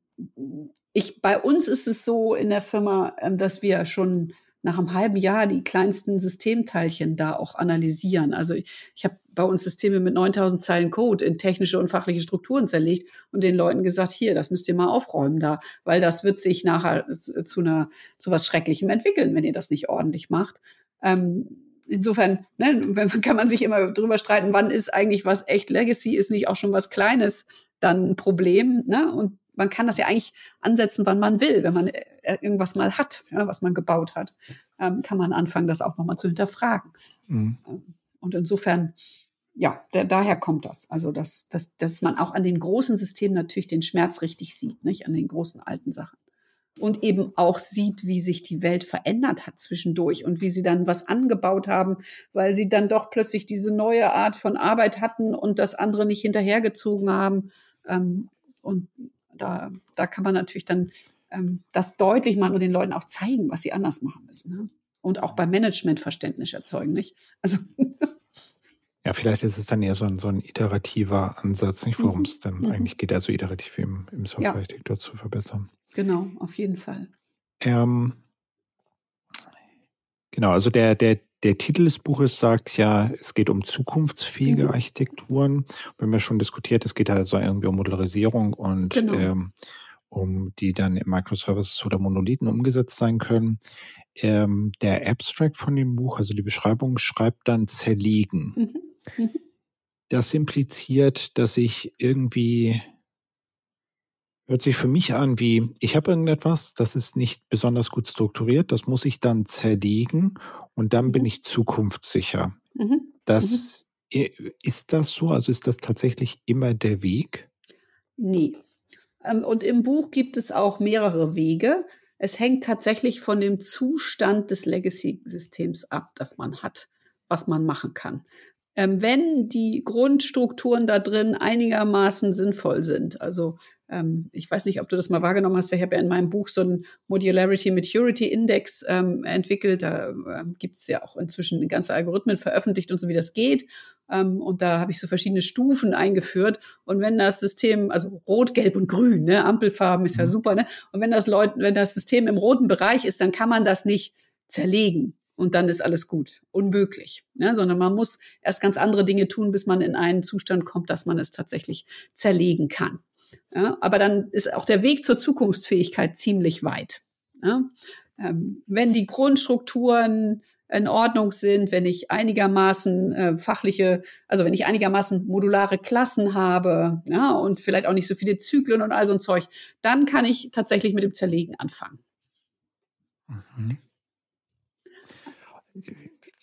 ich, bei uns ist es so in der Firma, ähm, dass wir schon nach einem halben Jahr die kleinsten Systemteilchen da auch analysieren. Also ich, ich habe bei uns Systeme mit 9000 Zeilen Code in technische und fachliche Strukturen zerlegt und den Leuten gesagt, hier, das müsst ihr mal aufräumen da, weil das wird sich nachher zu einer zu was Schrecklichem entwickeln, wenn ihr das nicht ordentlich macht. Ähm, insofern ne, kann man sich immer drüber streiten, wann ist eigentlich was echt Legacy, ist nicht auch schon was Kleines dann ein Problem. Ne? Und man kann das ja eigentlich ansetzen, wann man will. Wenn man äh, irgendwas mal hat, ja, was man gebaut hat, ähm, kann man anfangen, das auch nochmal zu hinterfragen. Mhm. Ähm, und insofern, ja, der, daher kommt das. Also, dass, dass, dass man auch an den großen Systemen natürlich den Schmerz richtig sieht, nicht an den großen alten Sachen. Und eben auch sieht, wie sich die Welt verändert hat zwischendurch und wie sie dann was angebaut haben, weil sie dann doch plötzlich diese neue Art von Arbeit hatten und das andere nicht hinterhergezogen haben. Ähm, und da, da kann man natürlich dann ähm, das deutlich machen und den Leuten auch zeigen, was sie anders machen müssen. Ne? Und auch beim Management Verständnis erzeugen, nicht? Also Ja, vielleicht ist es dann eher so ein, so ein iterativer Ansatz, nicht worum mhm. es dann mhm. eigentlich geht, also iterativ im, im Softwarearchitektur ja. zu verbessern. Genau, auf jeden Fall. Ähm, genau, also der, der, der Titel des Buches sagt ja, es geht um zukunftsfähige mhm. Architekturen. Wir haben ja schon diskutiert, es geht also irgendwie um Modularisierung und genau. ähm, um die dann in Microservices oder Monolithen umgesetzt sein können. Ähm, der Abstract von dem Buch, also die Beschreibung, schreibt dann zerlegen. Mhm. Mhm. Das impliziert, dass ich irgendwie Hört sich für mich an wie, ich habe irgendetwas, das ist nicht besonders gut strukturiert, das muss ich dann zerlegen und dann mhm. bin ich zukunftssicher. Mhm. Das mhm. ist das so? Also ist das tatsächlich immer der Weg? Nee. Ähm, und im Buch gibt es auch mehrere Wege. Es hängt tatsächlich von dem Zustand des Legacy-Systems ab, das man hat, was man machen kann. Ähm, wenn die Grundstrukturen da drin einigermaßen sinnvoll sind, also ähm, ich weiß nicht, ob du das mal wahrgenommen hast, ich habe ja in meinem Buch so einen Modularity Maturity Index ähm, entwickelt. Da ähm, gibt es ja auch inzwischen ganze Algorithmen veröffentlicht und so, wie das geht. Ähm, und da habe ich so verschiedene Stufen eingeführt. Und wenn das System, also Rot, Gelb und Grün, ne, Ampelfarben ist ja mhm. super, ne? Und wenn das Leute, wenn das System im roten Bereich ist, dann kann man das nicht zerlegen und dann ist alles gut. Unmöglich. Ne? Sondern man muss erst ganz andere Dinge tun, bis man in einen Zustand kommt, dass man es tatsächlich zerlegen kann. Ja, aber dann ist auch der Weg zur Zukunftsfähigkeit ziemlich weit. Ja, ähm, wenn die Grundstrukturen in Ordnung sind, wenn ich einigermaßen äh, fachliche, also wenn ich einigermaßen modulare Klassen habe, ja, und vielleicht auch nicht so viele Zyklen und all so ein Zeug, dann kann ich tatsächlich mit dem Zerlegen anfangen. Mhm.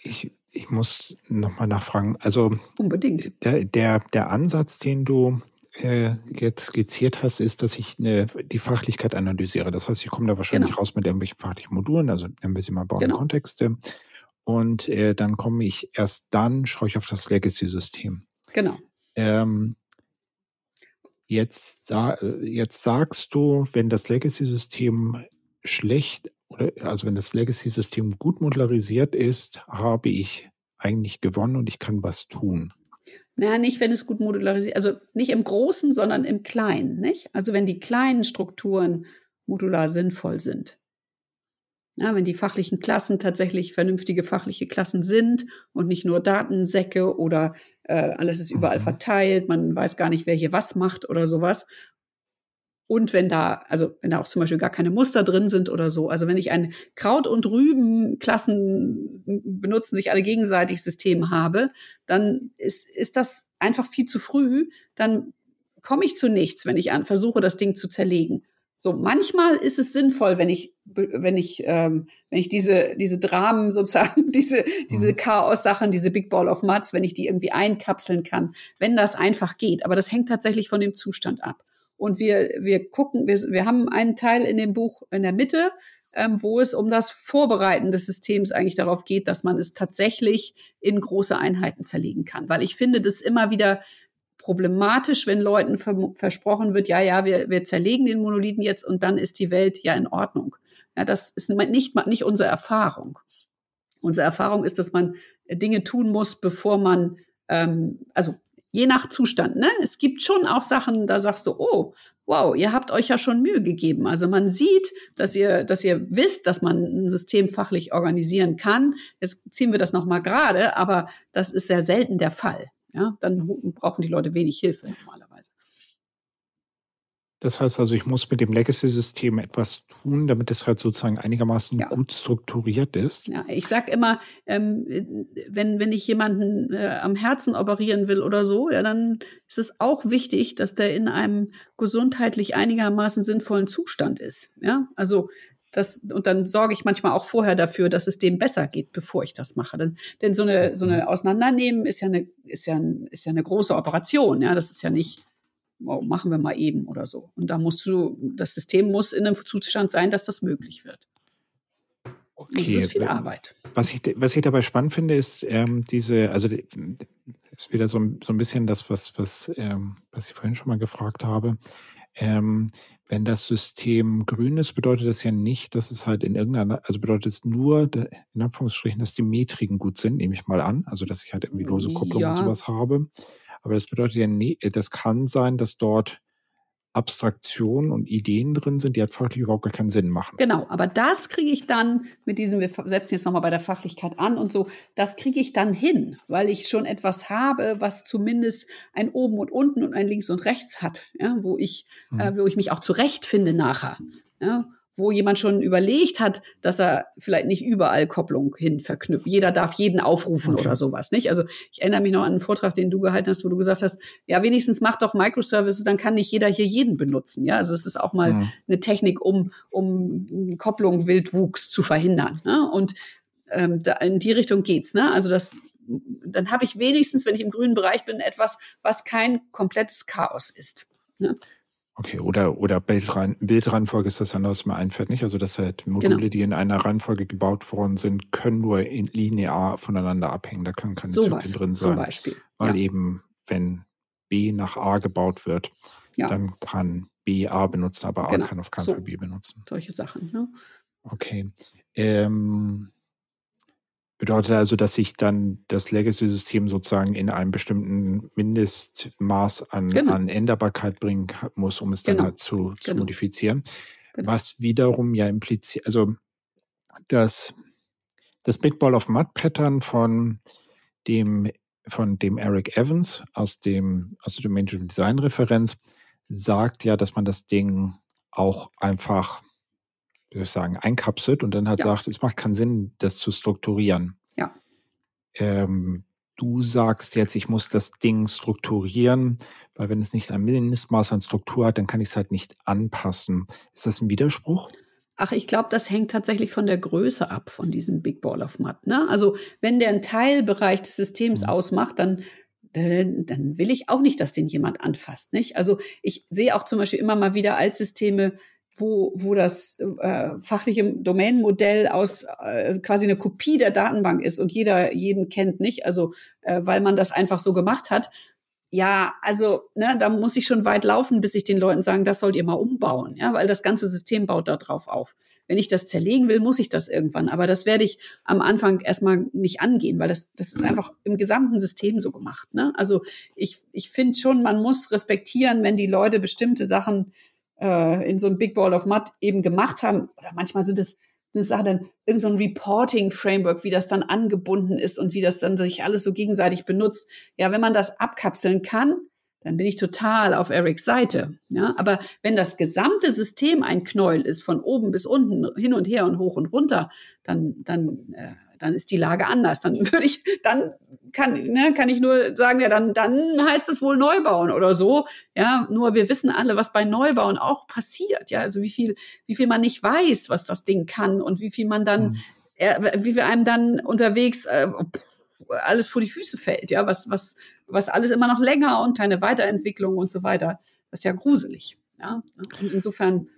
Ich, ich muss nochmal nachfragen. Also unbedingt. Der, der, der Ansatz, den du äh, jetzt skizziert hast, ist, dass ich eine, die Fachlichkeit analysiere. Das heißt, ich komme da wahrscheinlich genau. raus mit irgendwelchen fachlichen Modulen, also nennen wir sie mal Bauen genau. Kontexte. Und äh, dann komme ich erst dann, schaue ich auf das Legacy-System. Genau. Ähm, jetzt, jetzt sagst du, wenn das Legacy-System schlecht oder also wenn das Legacy-System gut modularisiert ist, habe ich eigentlich gewonnen und ich kann was tun. Naja, nicht, wenn es gut modularisiert, also nicht im Großen, sondern im Kleinen, nicht? Also wenn die kleinen Strukturen modular sinnvoll sind. Ja, wenn die fachlichen Klassen tatsächlich vernünftige fachliche Klassen sind und nicht nur Datensäcke oder äh, alles ist überall mhm. verteilt, man weiß gar nicht, wer hier was macht oder sowas. Und wenn da, also wenn da auch zum Beispiel gar keine Muster drin sind oder so. Also wenn ich ein Kraut- und Rübenklassen benutzen sich alle gegenseitig System habe, dann ist, ist das einfach viel zu früh. Dann komme ich zu nichts, wenn ich an, versuche, das Ding zu zerlegen. So, manchmal ist es sinnvoll, wenn ich, wenn ich, ähm, wenn ich diese, diese Dramen sozusagen, diese, diese mhm. Chaos-Sachen, diese Big Ball of Muds, wenn ich die irgendwie einkapseln kann, wenn das einfach geht. Aber das hängt tatsächlich von dem Zustand ab. Und wir, wir gucken, wir, wir haben einen Teil in dem Buch in der Mitte, ähm, wo es um das Vorbereiten des Systems eigentlich darauf geht, dass man es tatsächlich in große Einheiten zerlegen kann. Weil ich finde das immer wieder problematisch, wenn Leuten versprochen wird, ja, ja, wir, wir zerlegen den Monolithen jetzt und dann ist die Welt ja in Ordnung. Ja, das ist nicht, nicht unsere Erfahrung. Unsere Erfahrung ist, dass man Dinge tun muss, bevor man, ähm, also je nach Zustand. Ne? Es gibt schon auch Sachen, da sagst du, oh, wow, ihr habt euch ja schon Mühe gegeben. Also man sieht, dass ihr, dass ihr wisst, dass man ein System fachlich organisieren kann. Jetzt ziehen wir das nochmal gerade, aber das ist sehr selten der Fall. Ja, dann brauchen die Leute wenig Hilfe normalerweise. Das heißt also, ich muss mit dem Legacy-System etwas tun, damit es halt sozusagen einigermaßen ja. gut strukturiert ist. Ja, ich sag immer, ähm, wenn, wenn ich jemanden äh, am Herzen operieren will oder so, ja, dann ist es auch wichtig, dass der in einem gesundheitlich einigermaßen sinnvollen Zustand ist. Ja, also das, und dann sorge ich manchmal auch vorher dafür, dass es dem besser geht, bevor ich das mache. Denn, denn so eine, so eine Auseinandernehmen ist ja eine, ist ja, ist ja eine große Operation. Ja, das ist ja nicht, machen wir mal eben oder so. Und da musst du, das System muss in einem Zustand sein, dass das möglich wird. Okay. Das ist viel Arbeit. Was ich, was ich dabei spannend finde, ist ähm, diese, also ist wieder so, so ein bisschen das, was, was, ähm, was ich vorhin schon mal gefragt habe. Ähm, wenn das System grün ist, bedeutet das ja nicht, dass es halt in irgendeiner, also bedeutet es nur, in Anführungsstrichen, dass die Metriken gut sind, nehme ich mal an. Also, dass ich halt irgendwie lose Kopplung ja. und sowas habe. Aber das bedeutet ja, nee, das kann sein, dass dort Abstraktionen und Ideen drin sind, die halt fachlich überhaupt gar keinen Sinn machen. Genau, aber das kriege ich dann mit diesem, wir setzen jetzt nochmal bei der Fachlichkeit an und so, das kriege ich dann hin, weil ich schon etwas habe, was zumindest ein oben und unten und ein links und rechts hat, ja, wo ich, mhm. äh, wo ich mich auch zurechtfinde nachher. Ja, wo jemand schon überlegt hat, dass er vielleicht nicht überall Kopplung hin verknüpft. Jeder darf jeden aufrufen okay. oder sowas, nicht? Also ich erinnere mich noch an einen Vortrag, den du gehalten hast, wo du gesagt hast, ja, wenigstens mach doch Microservices, dann kann nicht jeder hier jeden benutzen. Ja, also es ist auch mal mhm. eine Technik, um, um Kopplung, Wildwuchs zu verhindern. Ne? Und ähm, da, in die Richtung geht's. Ne? Also das dann habe ich wenigstens, wenn ich im grünen Bereich bin, etwas, was kein komplettes Chaos ist. Ne? Okay, oder, oder Bildrein, Bildreihenfolge ist das andere, was mir einfällt, nicht? Also, dass halt Module, genau. die in einer Reihenfolge gebaut worden sind, können nur linear voneinander abhängen. Da können keine so Zyklen was, drin sein. Zum Beispiel. Weil ja. eben, wenn B nach A gebaut wird, ja. dann kann B A benutzen, aber A genau. kann auf keinen so. Fall B benutzen. Solche Sachen, ne? Okay. Ähm, Bedeutet also, dass ich dann das Legacy-System sozusagen in einem bestimmten Mindestmaß an, genau. an Änderbarkeit bringen muss, um es dann genau. halt zu, zu genau. modifizieren. Genau. Was wiederum ja impliziert, also das, das Big Ball of Mud Pattern von dem, von dem Eric Evans aus dem, aus der Domain Design Referenz sagt ja, dass man das Ding auch einfach soll ich sagen, einkapselt und dann halt ja. sagt, es macht keinen Sinn, das zu strukturieren. Ja. Ähm, du sagst jetzt, ich muss das Ding strukturieren, weil wenn es nicht ein Mindestmaß an Struktur hat, dann kann ich es halt nicht anpassen. Ist das ein Widerspruch? Ach, ich glaube, das hängt tatsächlich von der Größe ab von diesem Big Ball of Mud. Ne? Also wenn der einen Teilbereich des Systems mhm. ausmacht, dann äh, dann will ich auch nicht, dass den jemand anfasst. Nicht? Also ich sehe auch zum Beispiel immer mal wieder Altsysteme, wo, wo das äh, fachliche Domainmodell aus äh, quasi eine Kopie der Datenbank ist und jeder jeden kennt nicht, also äh, weil man das einfach so gemacht hat. Ja, also ne, da muss ich schon weit laufen, bis ich den Leuten sagen, das sollt ihr mal umbauen, ja, weil das ganze System baut da drauf auf. wenn ich das zerlegen will, muss ich das irgendwann. Aber das werde ich am Anfang erstmal nicht angehen, weil das, das ist einfach im gesamten System so gemacht. Ne? Also ich, ich finde schon, man muss respektieren, wenn die Leute bestimmte Sachen äh, in so einem Big Ball of Mud eben gemacht haben. Oder manchmal sind es eine Sache dann irgendein so Reporting-Framework, wie das dann angebunden ist und wie das dann sich alles so gegenseitig benutzt. Ja, wenn man das abkapseln kann, dann bin ich total auf Erics Seite. Ja, aber wenn das gesamte System ein Knäuel ist, von oben bis unten, hin und her und hoch und runter, dann, dann, äh, dann ist die Lage anders. Dann würde ich, dann kann, ne, kann ich nur sagen, ja, dann, dann heißt es wohl Neubauen oder so. Ja, nur wir wissen alle, was bei Neubauen auch passiert. Ja, also wie viel, wie viel man nicht weiß, was das Ding kann und wie viel man dann, mhm. wie wir einem dann unterwegs äh, alles vor die Füße fällt. Ja, was, was, was alles immer noch länger und keine Weiterentwicklung und so weiter. Das ist ja gruselig. Ja, und insofern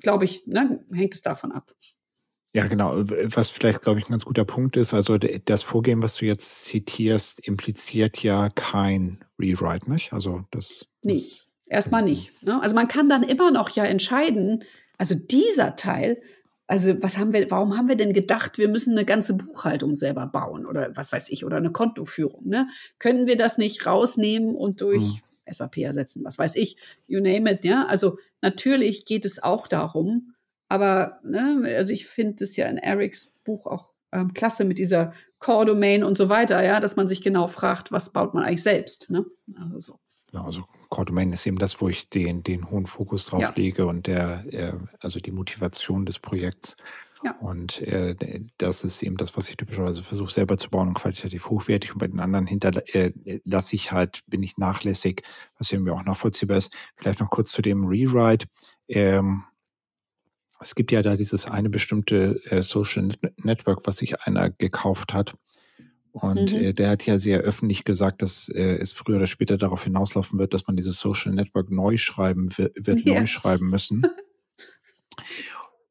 glaube ich, ne, hängt es davon ab. Ja, genau. Was vielleicht, glaube ich, ein ganz guter Punkt ist, also das Vorgehen, was du jetzt zitierst, impliziert ja kein Rewrite, nicht? Also das. Nee, das, erstmal nicht. Ne? Also man kann dann immer noch ja entscheiden, also dieser Teil, also was haben wir, warum haben wir denn gedacht, wir müssen eine ganze Buchhaltung selber bauen oder was weiß ich, oder eine Kontoführung, ne? Können wir das nicht rausnehmen und durch hm. SAP ersetzen, was weiß ich, you name it, ja? Also natürlich geht es auch darum, aber ne, also ich finde es ja in Erics Buch auch ähm, klasse mit dieser Core Domain und so weiter, ja, dass man sich genau fragt, was baut man eigentlich selbst. Ne? Also so. Ja, also Core Domain ist eben das, wo ich den, den hohen Fokus drauf ja. lege und der, äh, also die Motivation des Projekts. Ja. Und äh, das ist eben das, was ich typischerweise versuche selber zu bauen und qualitativ hochwertig. Und bei den anderen hinterlasse äh, ich halt, bin ich nachlässig, was irgendwie auch nachvollziehbar ist. Vielleicht noch kurz zu dem Rewrite. Ähm, es gibt ja da dieses eine bestimmte äh, Social Network, was sich einer gekauft hat. Und mhm. äh, der hat ja sehr öffentlich gesagt, dass äh, es früher oder später darauf hinauslaufen wird, dass man dieses Social Network neu schreiben wird, yeah. neu schreiben müssen.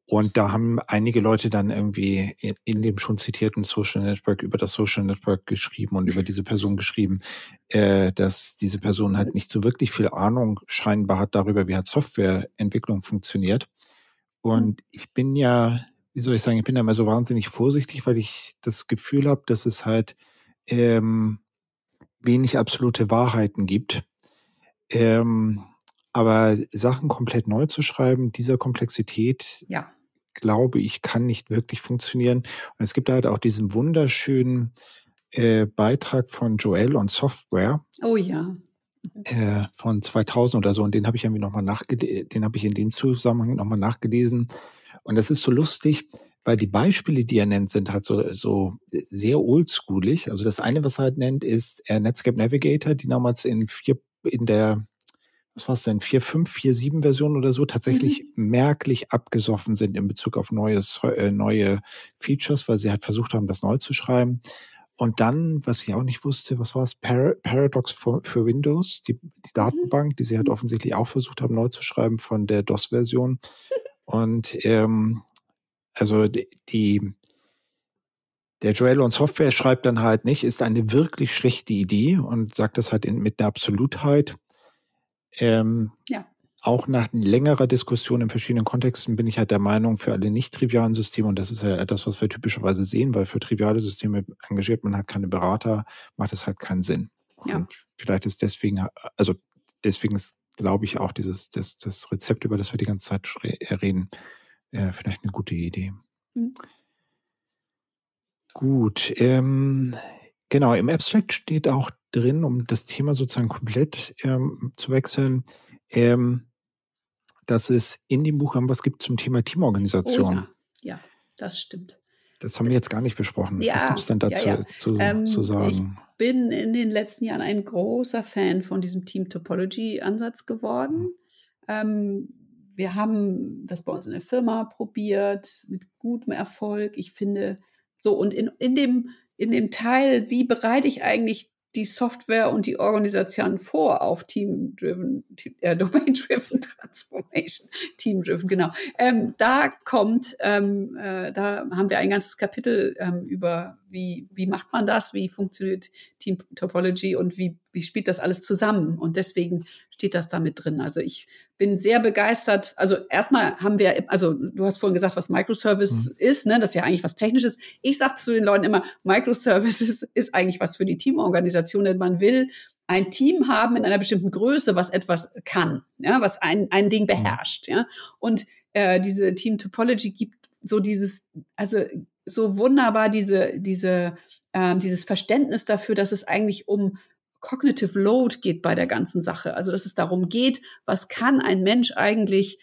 Und da haben einige Leute dann irgendwie in, in, dem schon zitierten Social Network über das Social Network geschrieben und über diese Person geschrieben, äh, dass diese Person halt nicht so wirklich viel Ahnung scheinbar hat darüber, wie halt Softwareentwicklung funktioniert. Und ich bin ja, wie soll ich sagen, ich bin ja immer so wahnsinnig vorsichtig, weil ich das Gefühl habe, dass es halt ähm, wenig absolute Wahrheiten gibt. Ähm, aber Sachen komplett neu zu schreiben, dieser Komplexität, ja. glaube ich, kann nicht wirklich funktionieren. Und es gibt halt auch diesen wunderschönen äh, Beitrag von Joel on Software. Oh ja äh, von 2000 oder so und den habe ich irgendwie nochmal nachgelesen, den habe ich in dem Zusammenhang nochmal nachgelesen und das ist so lustig, weil die Beispiele, die er nennt, sind halt so, so sehr oldschoolig. Also das eine, was er halt nennt, ist äh, Netscape Navigator, die damals in vier, in der, was war es denn, 4.5, 4.7 Version oder so tatsächlich mhm. merklich abgesoffen sind in Bezug auf neues, äh, neue Features, weil sie halt versucht haben, das neu zu schreiben. Und dann, was ich auch nicht wusste, was war es? Par Paradox für, für Windows, die, die, mhm. Datenbank, die sie halt offensichtlich auch versucht haben, neu zu schreiben von der DOS-Version. Und ähm, also die, der Joel und Software schreibt dann halt nicht, ist eine wirklich schlechte Idee und sagt das halt in, mit einer Absolutheit. Ähm, ja auch nach längerer Diskussion in verschiedenen Kontexten bin ich halt der Meinung, für alle nicht trivialen Systeme, und das ist ja etwas, was wir typischerweise sehen, weil für triviale Systeme engagiert man halt keine Berater, macht es halt keinen Sinn. Ja. Und vielleicht ist deswegen, also deswegen ist, glaube ich, auch dieses, das, das Rezept, über das wir die ganze Zeit äh, reden, äh, vielleicht eine gute Idee. Mhm. Gut, ähm, genau, im Abstract steht auch drin, um das Thema sozusagen komplett ähm, zu wechseln, ähm, dass es in dem Buch was gibt zum Thema Teamorganisation. Oh ja. ja, das stimmt. Das haben wir jetzt gar nicht besprochen. Ja, Was gibt es denn dazu ja, ja. Zu, ähm, zu, sagen? Ich bin in den letzten Jahren ein großer Fan von diesem Team Topology-Ansatz geworden. Mhm. Ähm, wir haben das bei uns in der Firma probiert, mit gutem Erfolg. Ich finde, so, und in, in, dem, in dem Teil, wie bereite ich eigentlich die Software und die Organisation vor auf Team-Driven, äh, Domain-Driven Transformation, Team-Driven, genau. Ähm, da kommt, ähm, äh, da haben wir ein ganzes Kapitel ähm, über, wie, wie macht man das, wie funktioniert Team Topology und wie, wie spielt das alles zusammen. Und deswegen steht das da mit drin. Also ich bin sehr begeistert. Also erstmal haben wir, also du hast vorhin gesagt, was Microservice mhm. ist, ne? das ist ja eigentlich was Technisches. Ich sage zu den Leuten immer, Microservices ist eigentlich was für die Teamorganisation, denn man will ein Team haben in einer bestimmten Größe, was etwas kann, ja, was ein, ein Ding mhm. beherrscht. Ja. Und äh, diese Team Topology gibt so dieses, also so wunderbar diese, diese, ähm, dieses Verständnis dafür, dass es eigentlich um Cognitive Load geht bei der ganzen Sache. Also dass es darum geht, was kann ein Mensch eigentlich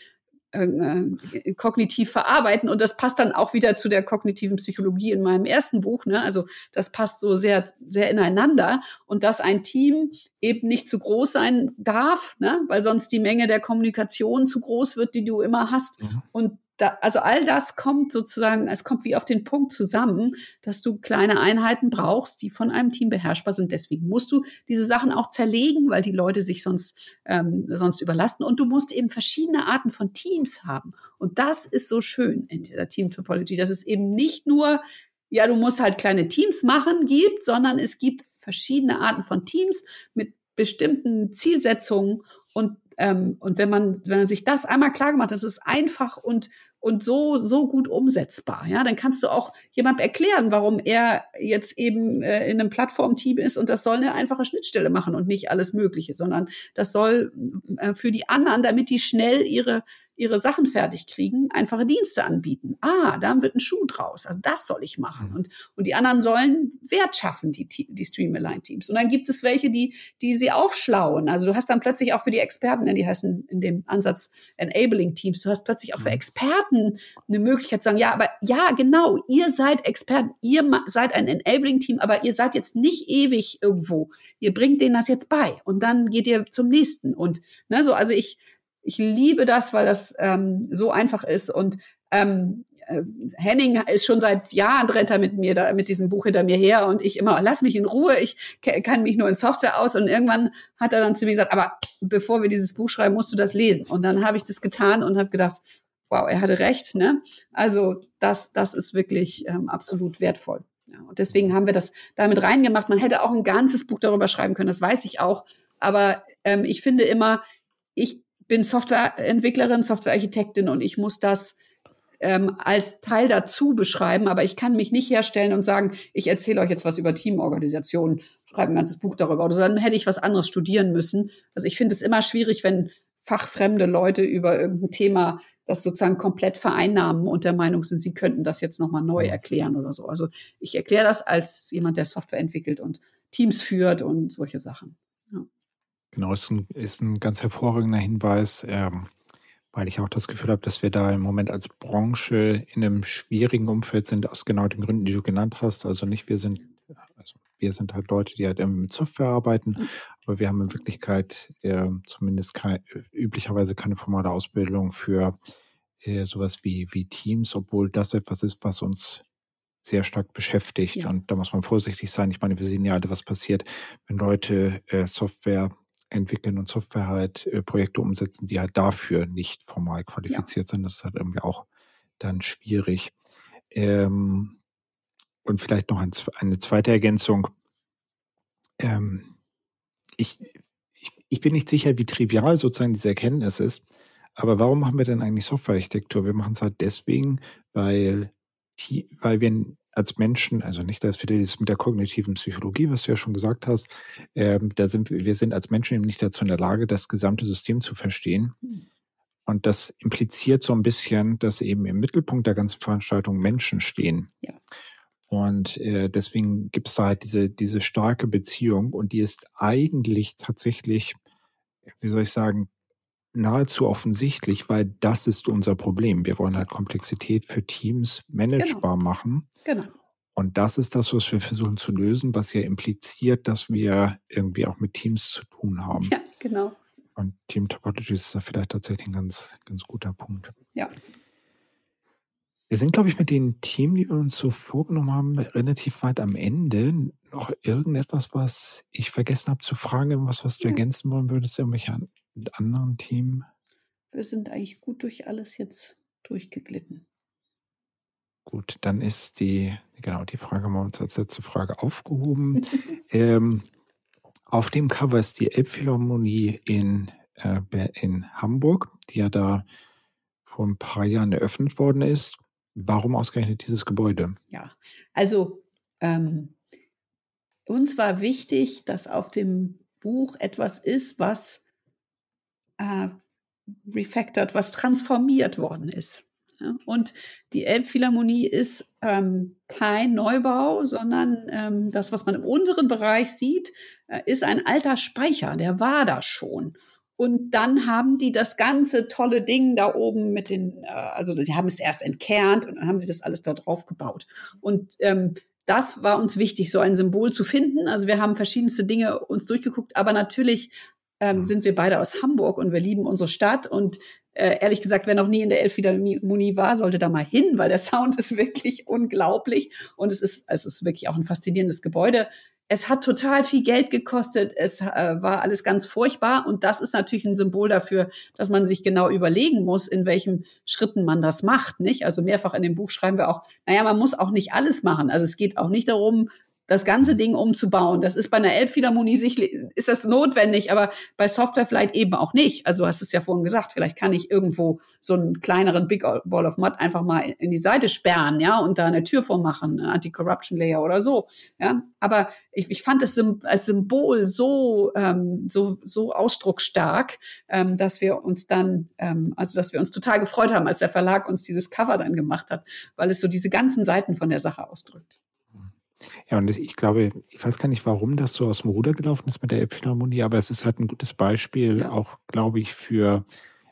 äh, äh, kognitiv verarbeiten. Und das passt dann auch wieder zu der kognitiven Psychologie in meinem ersten Buch. Ne? Also das passt so sehr, sehr ineinander. Und dass ein Team eben nicht zu groß sein darf, ne? weil sonst die Menge der Kommunikation zu groß wird, die du immer hast. Mhm. Und da, also all das kommt sozusagen, es kommt wie auf den Punkt zusammen, dass du kleine Einheiten brauchst, die von einem Team beherrschbar sind. Deswegen musst du diese Sachen auch zerlegen, weil die Leute sich sonst, ähm, sonst überlasten. Und du musst eben verschiedene Arten von Teams haben. Und das ist so schön in dieser Team Topology, dass es eben nicht nur, ja, du musst halt kleine Teams machen gibt, sondern es gibt verschiedene Arten von Teams mit bestimmten Zielsetzungen und ähm, und wenn man, wenn man sich das einmal klar gemacht, das ist einfach und und so so gut umsetzbar. Ja, dann kannst du auch jemandem erklären, warum er jetzt eben äh, in einem Plattformteam ist und das soll eine einfache Schnittstelle machen und nicht alles Mögliche, sondern das soll äh, für die anderen, damit die schnell ihre ihre Sachen fertig kriegen, einfache Dienste anbieten. Ah, da wird ein Schuh draus. Also das soll ich machen. Mhm. Und, und die anderen sollen Wert schaffen, die, die Stream-Align-Teams. Und dann gibt es welche, die, die sie aufschlauen. Also du hast dann plötzlich auch für die Experten, die heißen in dem Ansatz Enabling-Teams, du hast plötzlich auch für mhm. Experten eine Möglichkeit zu sagen, ja, aber ja, genau, ihr seid Experten, ihr seid ein Enabling-Team, aber ihr seid jetzt nicht ewig irgendwo. Ihr bringt denen das jetzt bei und dann geht ihr zum nächsten. Und ne, so, also ich, ich liebe das, weil das ähm, so einfach ist und ähm, äh, Henning ist schon seit Jahren rennt er mit mir da mit diesem Buch hinter mir her und ich immer lass mich in Ruhe, ich kann mich nur in Software aus und irgendwann hat er dann zu mir gesagt, aber bevor wir dieses Buch schreiben, musst du das lesen und dann habe ich das getan und habe gedacht, wow, er hatte recht, ne? Also das das ist wirklich ähm, absolut wertvoll. Ja, und deswegen haben wir das damit reingemacht. Man hätte auch ein ganzes Buch darüber schreiben können, das weiß ich auch, aber ähm, ich finde immer, ich bin Softwareentwicklerin, Softwarearchitektin und ich muss das ähm, als Teil dazu beschreiben, aber ich kann mich nicht herstellen und sagen, ich erzähle euch jetzt was über Teamorganisation, schreibe ein ganzes Buch darüber. Oder dann hätte ich was anderes studieren müssen. Also ich finde es immer schwierig, wenn fachfremde Leute über irgendein Thema das sozusagen komplett vereinnahmen und der Meinung sind, sie könnten das jetzt nochmal neu erklären oder so. Also ich erkläre das als jemand, der Software entwickelt und Teams führt und solche Sachen. Genau, ist ein, ist ein ganz hervorragender Hinweis, ähm, weil ich auch das Gefühl habe, dass wir da im Moment als Branche in einem schwierigen Umfeld sind, aus genau den Gründen, die du genannt hast. Also nicht wir sind, also wir sind halt Leute, die halt irgendwie mit Software arbeiten, mhm. aber wir haben in Wirklichkeit äh, zumindest kein, üblicherweise keine formale Ausbildung für äh, sowas wie, wie Teams, obwohl das etwas ist, was uns sehr stark beschäftigt. Ja. Und da muss man vorsichtig sein. Ich meine, wir sehen ja alle, was passiert, wenn Leute äh, Software entwickeln und Software halt äh, Projekte umsetzen, die halt dafür nicht formal qualifiziert ja. sind. Das ist halt irgendwie auch dann schwierig. Ähm, und vielleicht noch ein, eine zweite Ergänzung. Ähm, ich, ich, ich bin nicht sicher, wie trivial sozusagen diese Erkenntnis ist. Aber warum machen wir denn eigentlich Softwarearchitektur? Wir machen es halt deswegen, weil, die, weil wir als Menschen, also nicht, dass wieder dieses mit der kognitiven Psychologie, was du ja schon gesagt hast, ähm, da sind wir sind als Menschen eben nicht dazu in der Lage, das gesamte System zu verstehen. Und das impliziert so ein bisschen, dass eben im Mittelpunkt der ganzen Veranstaltung Menschen stehen. Ja. Und äh, deswegen gibt es da halt diese, diese starke Beziehung und die ist eigentlich tatsächlich, wie soll ich sagen, nahezu offensichtlich, weil das ist unser Problem. Wir wollen halt Komplexität für Teams managebar genau. machen. Genau. Und das ist das, was wir versuchen zu lösen, was ja impliziert, dass wir irgendwie auch mit Teams zu tun haben. Ja, genau. Und Team Topology ist da vielleicht tatsächlich ein ganz, ganz guter Punkt. Ja. Wir sind, glaube ich, mit den Themen, die wir uns so vorgenommen haben, relativ weit am Ende. Noch irgendetwas, was ich vergessen habe zu fragen, irgendwas, was du ja. ergänzen wollen würdest, irgendwelche mit anderen Themen? Wir sind eigentlich gut durch alles jetzt durchgeglitten. Gut, dann ist die, genau, die Frage haben wir uns als letzte Frage aufgehoben. ähm, auf dem Cover ist die Elbphilharmonie in, äh, in Hamburg, die ja da vor ein paar Jahren eröffnet worden ist. Warum ausgerechnet dieses Gebäude? Ja, also ähm, uns war wichtig, dass auf dem Buch etwas ist, was äh, refactored, was transformiert worden ist. Ja, und die Elbphilharmonie ist ähm, kein Neubau, sondern ähm, das, was man im unteren Bereich sieht, äh, ist ein alter Speicher. Der war da schon. Und dann haben die das ganze tolle Ding da oben mit den, äh, also die haben es erst entkernt und dann haben sie das alles da drauf gebaut. Und ähm, das war uns wichtig, so ein Symbol zu finden. Also wir haben verschiedenste Dinge uns durchgeguckt, aber natürlich ähm, mhm. sind wir beide aus Hamburg und wir lieben unsere Stadt und äh, ehrlich gesagt, wer noch nie in der Elbphilharmonie war, sollte da mal hin, weil der Sound ist wirklich unglaublich und es ist, es ist wirklich auch ein faszinierendes Gebäude. Es hat total viel Geld gekostet, es äh, war alles ganz furchtbar und das ist natürlich ein Symbol dafür, dass man sich genau überlegen muss, in welchen Schritten man das macht, nicht? Also mehrfach in dem Buch schreiben wir auch, naja, man muss auch nicht alles machen. Also es geht auch nicht darum, das ganze Ding umzubauen. Das ist bei einer Elbphilharmonie sicherlich, ist das notwendig, aber bei Software vielleicht eben auch nicht. Also hast es ja vorhin gesagt, vielleicht kann ich irgendwo so einen kleineren Big Ball of Mud einfach mal in die Seite sperren, ja, und da eine Tür vormachen, eine Anti-Corruption Layer oder so, ja. Aber ich, ich fand es als Symbol so, ähm, so, so ausdrucksstark, ähm, dass wir uns dann, ähm, also dass wir uns total gefreut haben, als der Verlag uns dieses Cover dann gemacht hat, weil es so diese ganzen Seiten von der Sache ausdrückt. Ja, und ich glaube, ich weiß gar nicht, warum das so aus dem Ruder gelaufen ist mit der Elbphilharmonie, aber es ist halt ein gutes Beispiel, ja. auch, glaube ich, für,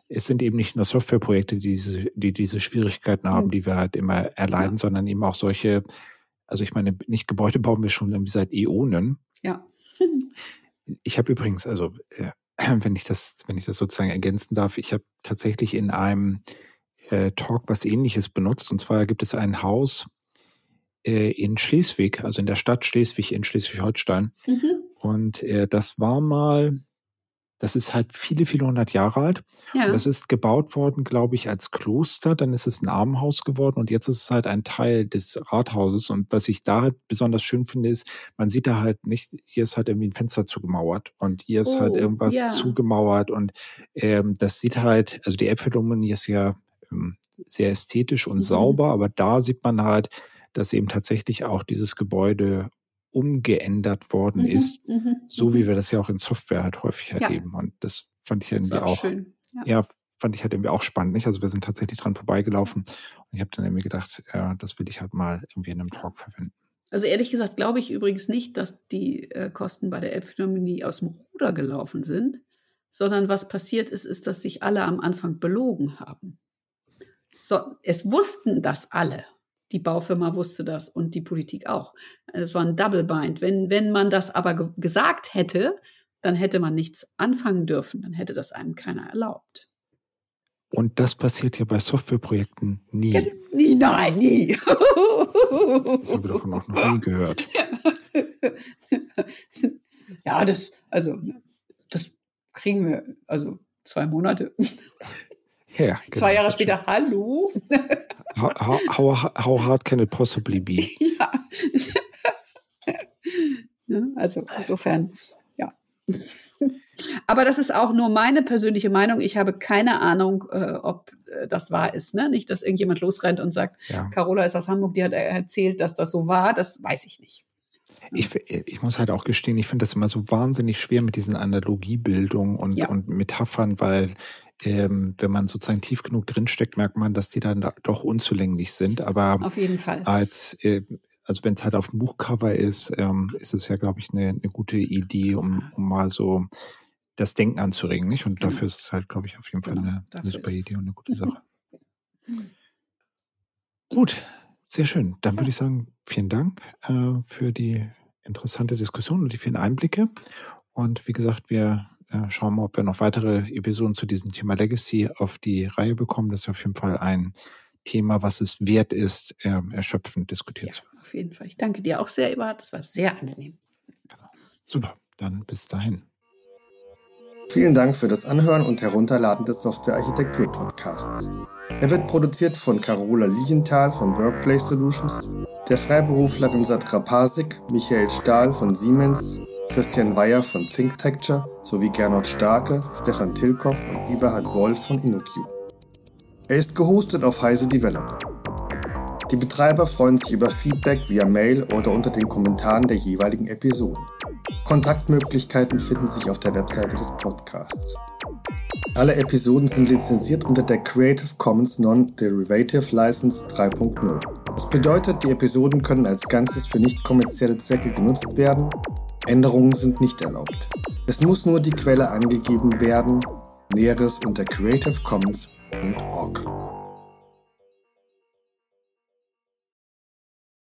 es sind eben nicht nur Softwareprojekte, die diese, die diese Schwierigkeiten haben, mhm. die wir halt immer erleiden, ja. sondern eben auch solche, also ich meine, nicht Gebäude bauen wir schon irgendwie seit Äonen. Ja. ich habe übrigens, also äh, wenn ich das, wenn ich das sozusagen ergänzen darf, ich habe tatsächlich in einem äh, Talk was ähnliches benutzt. Und zwar gibt es ein Haus, äh, in Schleswig, also in der Stadt Schleswig in Schleswig-Holstein. Mhm. Und äh, das war mal, das ist halt viele, viele hundert Jahre alt. Ja. Das ist gebaut worden, glaube ich, als Kloster. Dann ist es ein Armenhaus geworden und jetzt ist es halt ein Teil des Rathauses. Und was ich da halt besonders schön finde, ist, man sieht da halt nicht, hier ist halt irgendwie ein Fenster zugemauert und hier ist halt oh, halt irgendwas ja. zugemauert. Und ähm, das sieht halt, also die Äpfelumini ist ja ähm, sehr ästhetisch und mhm. sauber, aber da sieht man halt, dass eben tatsächlich auch dieses Gebäude umgeändert worden mhm, ist, mhm, so wie mhm. wir das ja auch in Software halt häufig erleben. Ja. Und das fand ich irgendwie auch, auch ja. ja. fand ich halt irgendwie auch spannend. Nicht? Also wir sind tatsächlich dran vorbeigelaufen und ich habe dann irgendwie gedacht, ja, das will ich halt mal irgendwie in einem Talk verwenden. Also ehrlich gesagt glaube ich übrigens nicht, dass die äh, Kosten bei der Elbphilharmonie aus dem Ruder gelaufen sind, sondern was passiert ist, ist, dass sich alle am Anfang belogen haben. So, es wussten das alle. Die Baufirma wusste das und die Politik auch. Es war ein Double Bind. Wenn, wenn man das aber ge gesagt hätte, dann hätte man nichts anfangen dürfen. Dann hätte das einem keiner erlaubt. Und das passiert ja bei Softwareprojekten nie. Ja, nie, nein, nie. ich habe davon auch noch nie gehört. Ja, das, also, das kriegen wir, also zwei Monate. Ja, genau, Zwei Jahre später, hallo. How, how, how, hard can it possibly be? Ja. also insofern, ja. Aber das ist auch nur meine persönliche Meinung. Ich habe keine Ahnung, äh, ob äh, das wahr ist. Ne? Nicht, dass irgendjemand losrennt und sagt, ja. Carola ist aus Hamburg, die hat erzählt, dass das so war. Das weiß ich nicht. Ich, ich muss halt auch gestehen, ich finde das immer so wahnsinnig schwer mit diesen Analogiebildungen und, ja. und Metaphern, weil ähm, wenn man sozusagen tief genug drinsteckt, merkt man, dass die dann doch unzulänglich sind. Aber auf jeden Fall. Als äh, also wenn es halt auf dem Buchcover ist, ähm, ist es ja, glaube ich, eine, eine gute Idee, um, um mal so das Denken anzuregen, nicht? Und genau. dafür ist es halt, glaube ich, auf jeden Fall genau, eine, eine super Idee und eine gute Sache. Gut, sehr schön. Dann würde ich sagen, vielen Dank äh, für die interessante Diskussion und die vielen Einblicke. Und wie gesagt, wir äh, schauen wir, ob wir noch weitere Episoden zu diesem Thema Legacy auf die Reihe bekommen. Das ist auf jeden Fall ein Thema, was es wert ist, äh, erschöpfend diskutiert zu werden. Auf jeden Fall. Ich danke dir auch sehr, Eberhard. Das war sehr angenehm. Genau. Super. Dann bis dahin. Vielen Dank für das Anhören und Herunterladen des Software-Architektur-Podcasts. Er wird produziert von Carola Lilienthal von Workplace Solutions, der Freiberuflerin Sandra Pasik, Michael Stahl von Siemens, Christian Weyer von ThinkTecture sowie Gernot Starke, Stefan Tilkoff und Eberhard Wolf von InnoQ. Er ist gehostet auf Heise Developer. Die Betreiber freuen sich über Feedback via Mail oder unter den Kommentaren der jeweiligen Episoden. Kontaktmöglichkeiten finden sich auf der Webseite des Podcasts. Alle Episoden sind lizenziert unter der Creative Commons Non-Derivative License 3.0. Das bedeutet, die Episoden können als Ganzes für nicht kommerzielle Zwecke genutzt werden. Änderungen sind nicht erlaubt. Es muss nur die Quelle angegeben werden. Näheres unter creativecommons.org.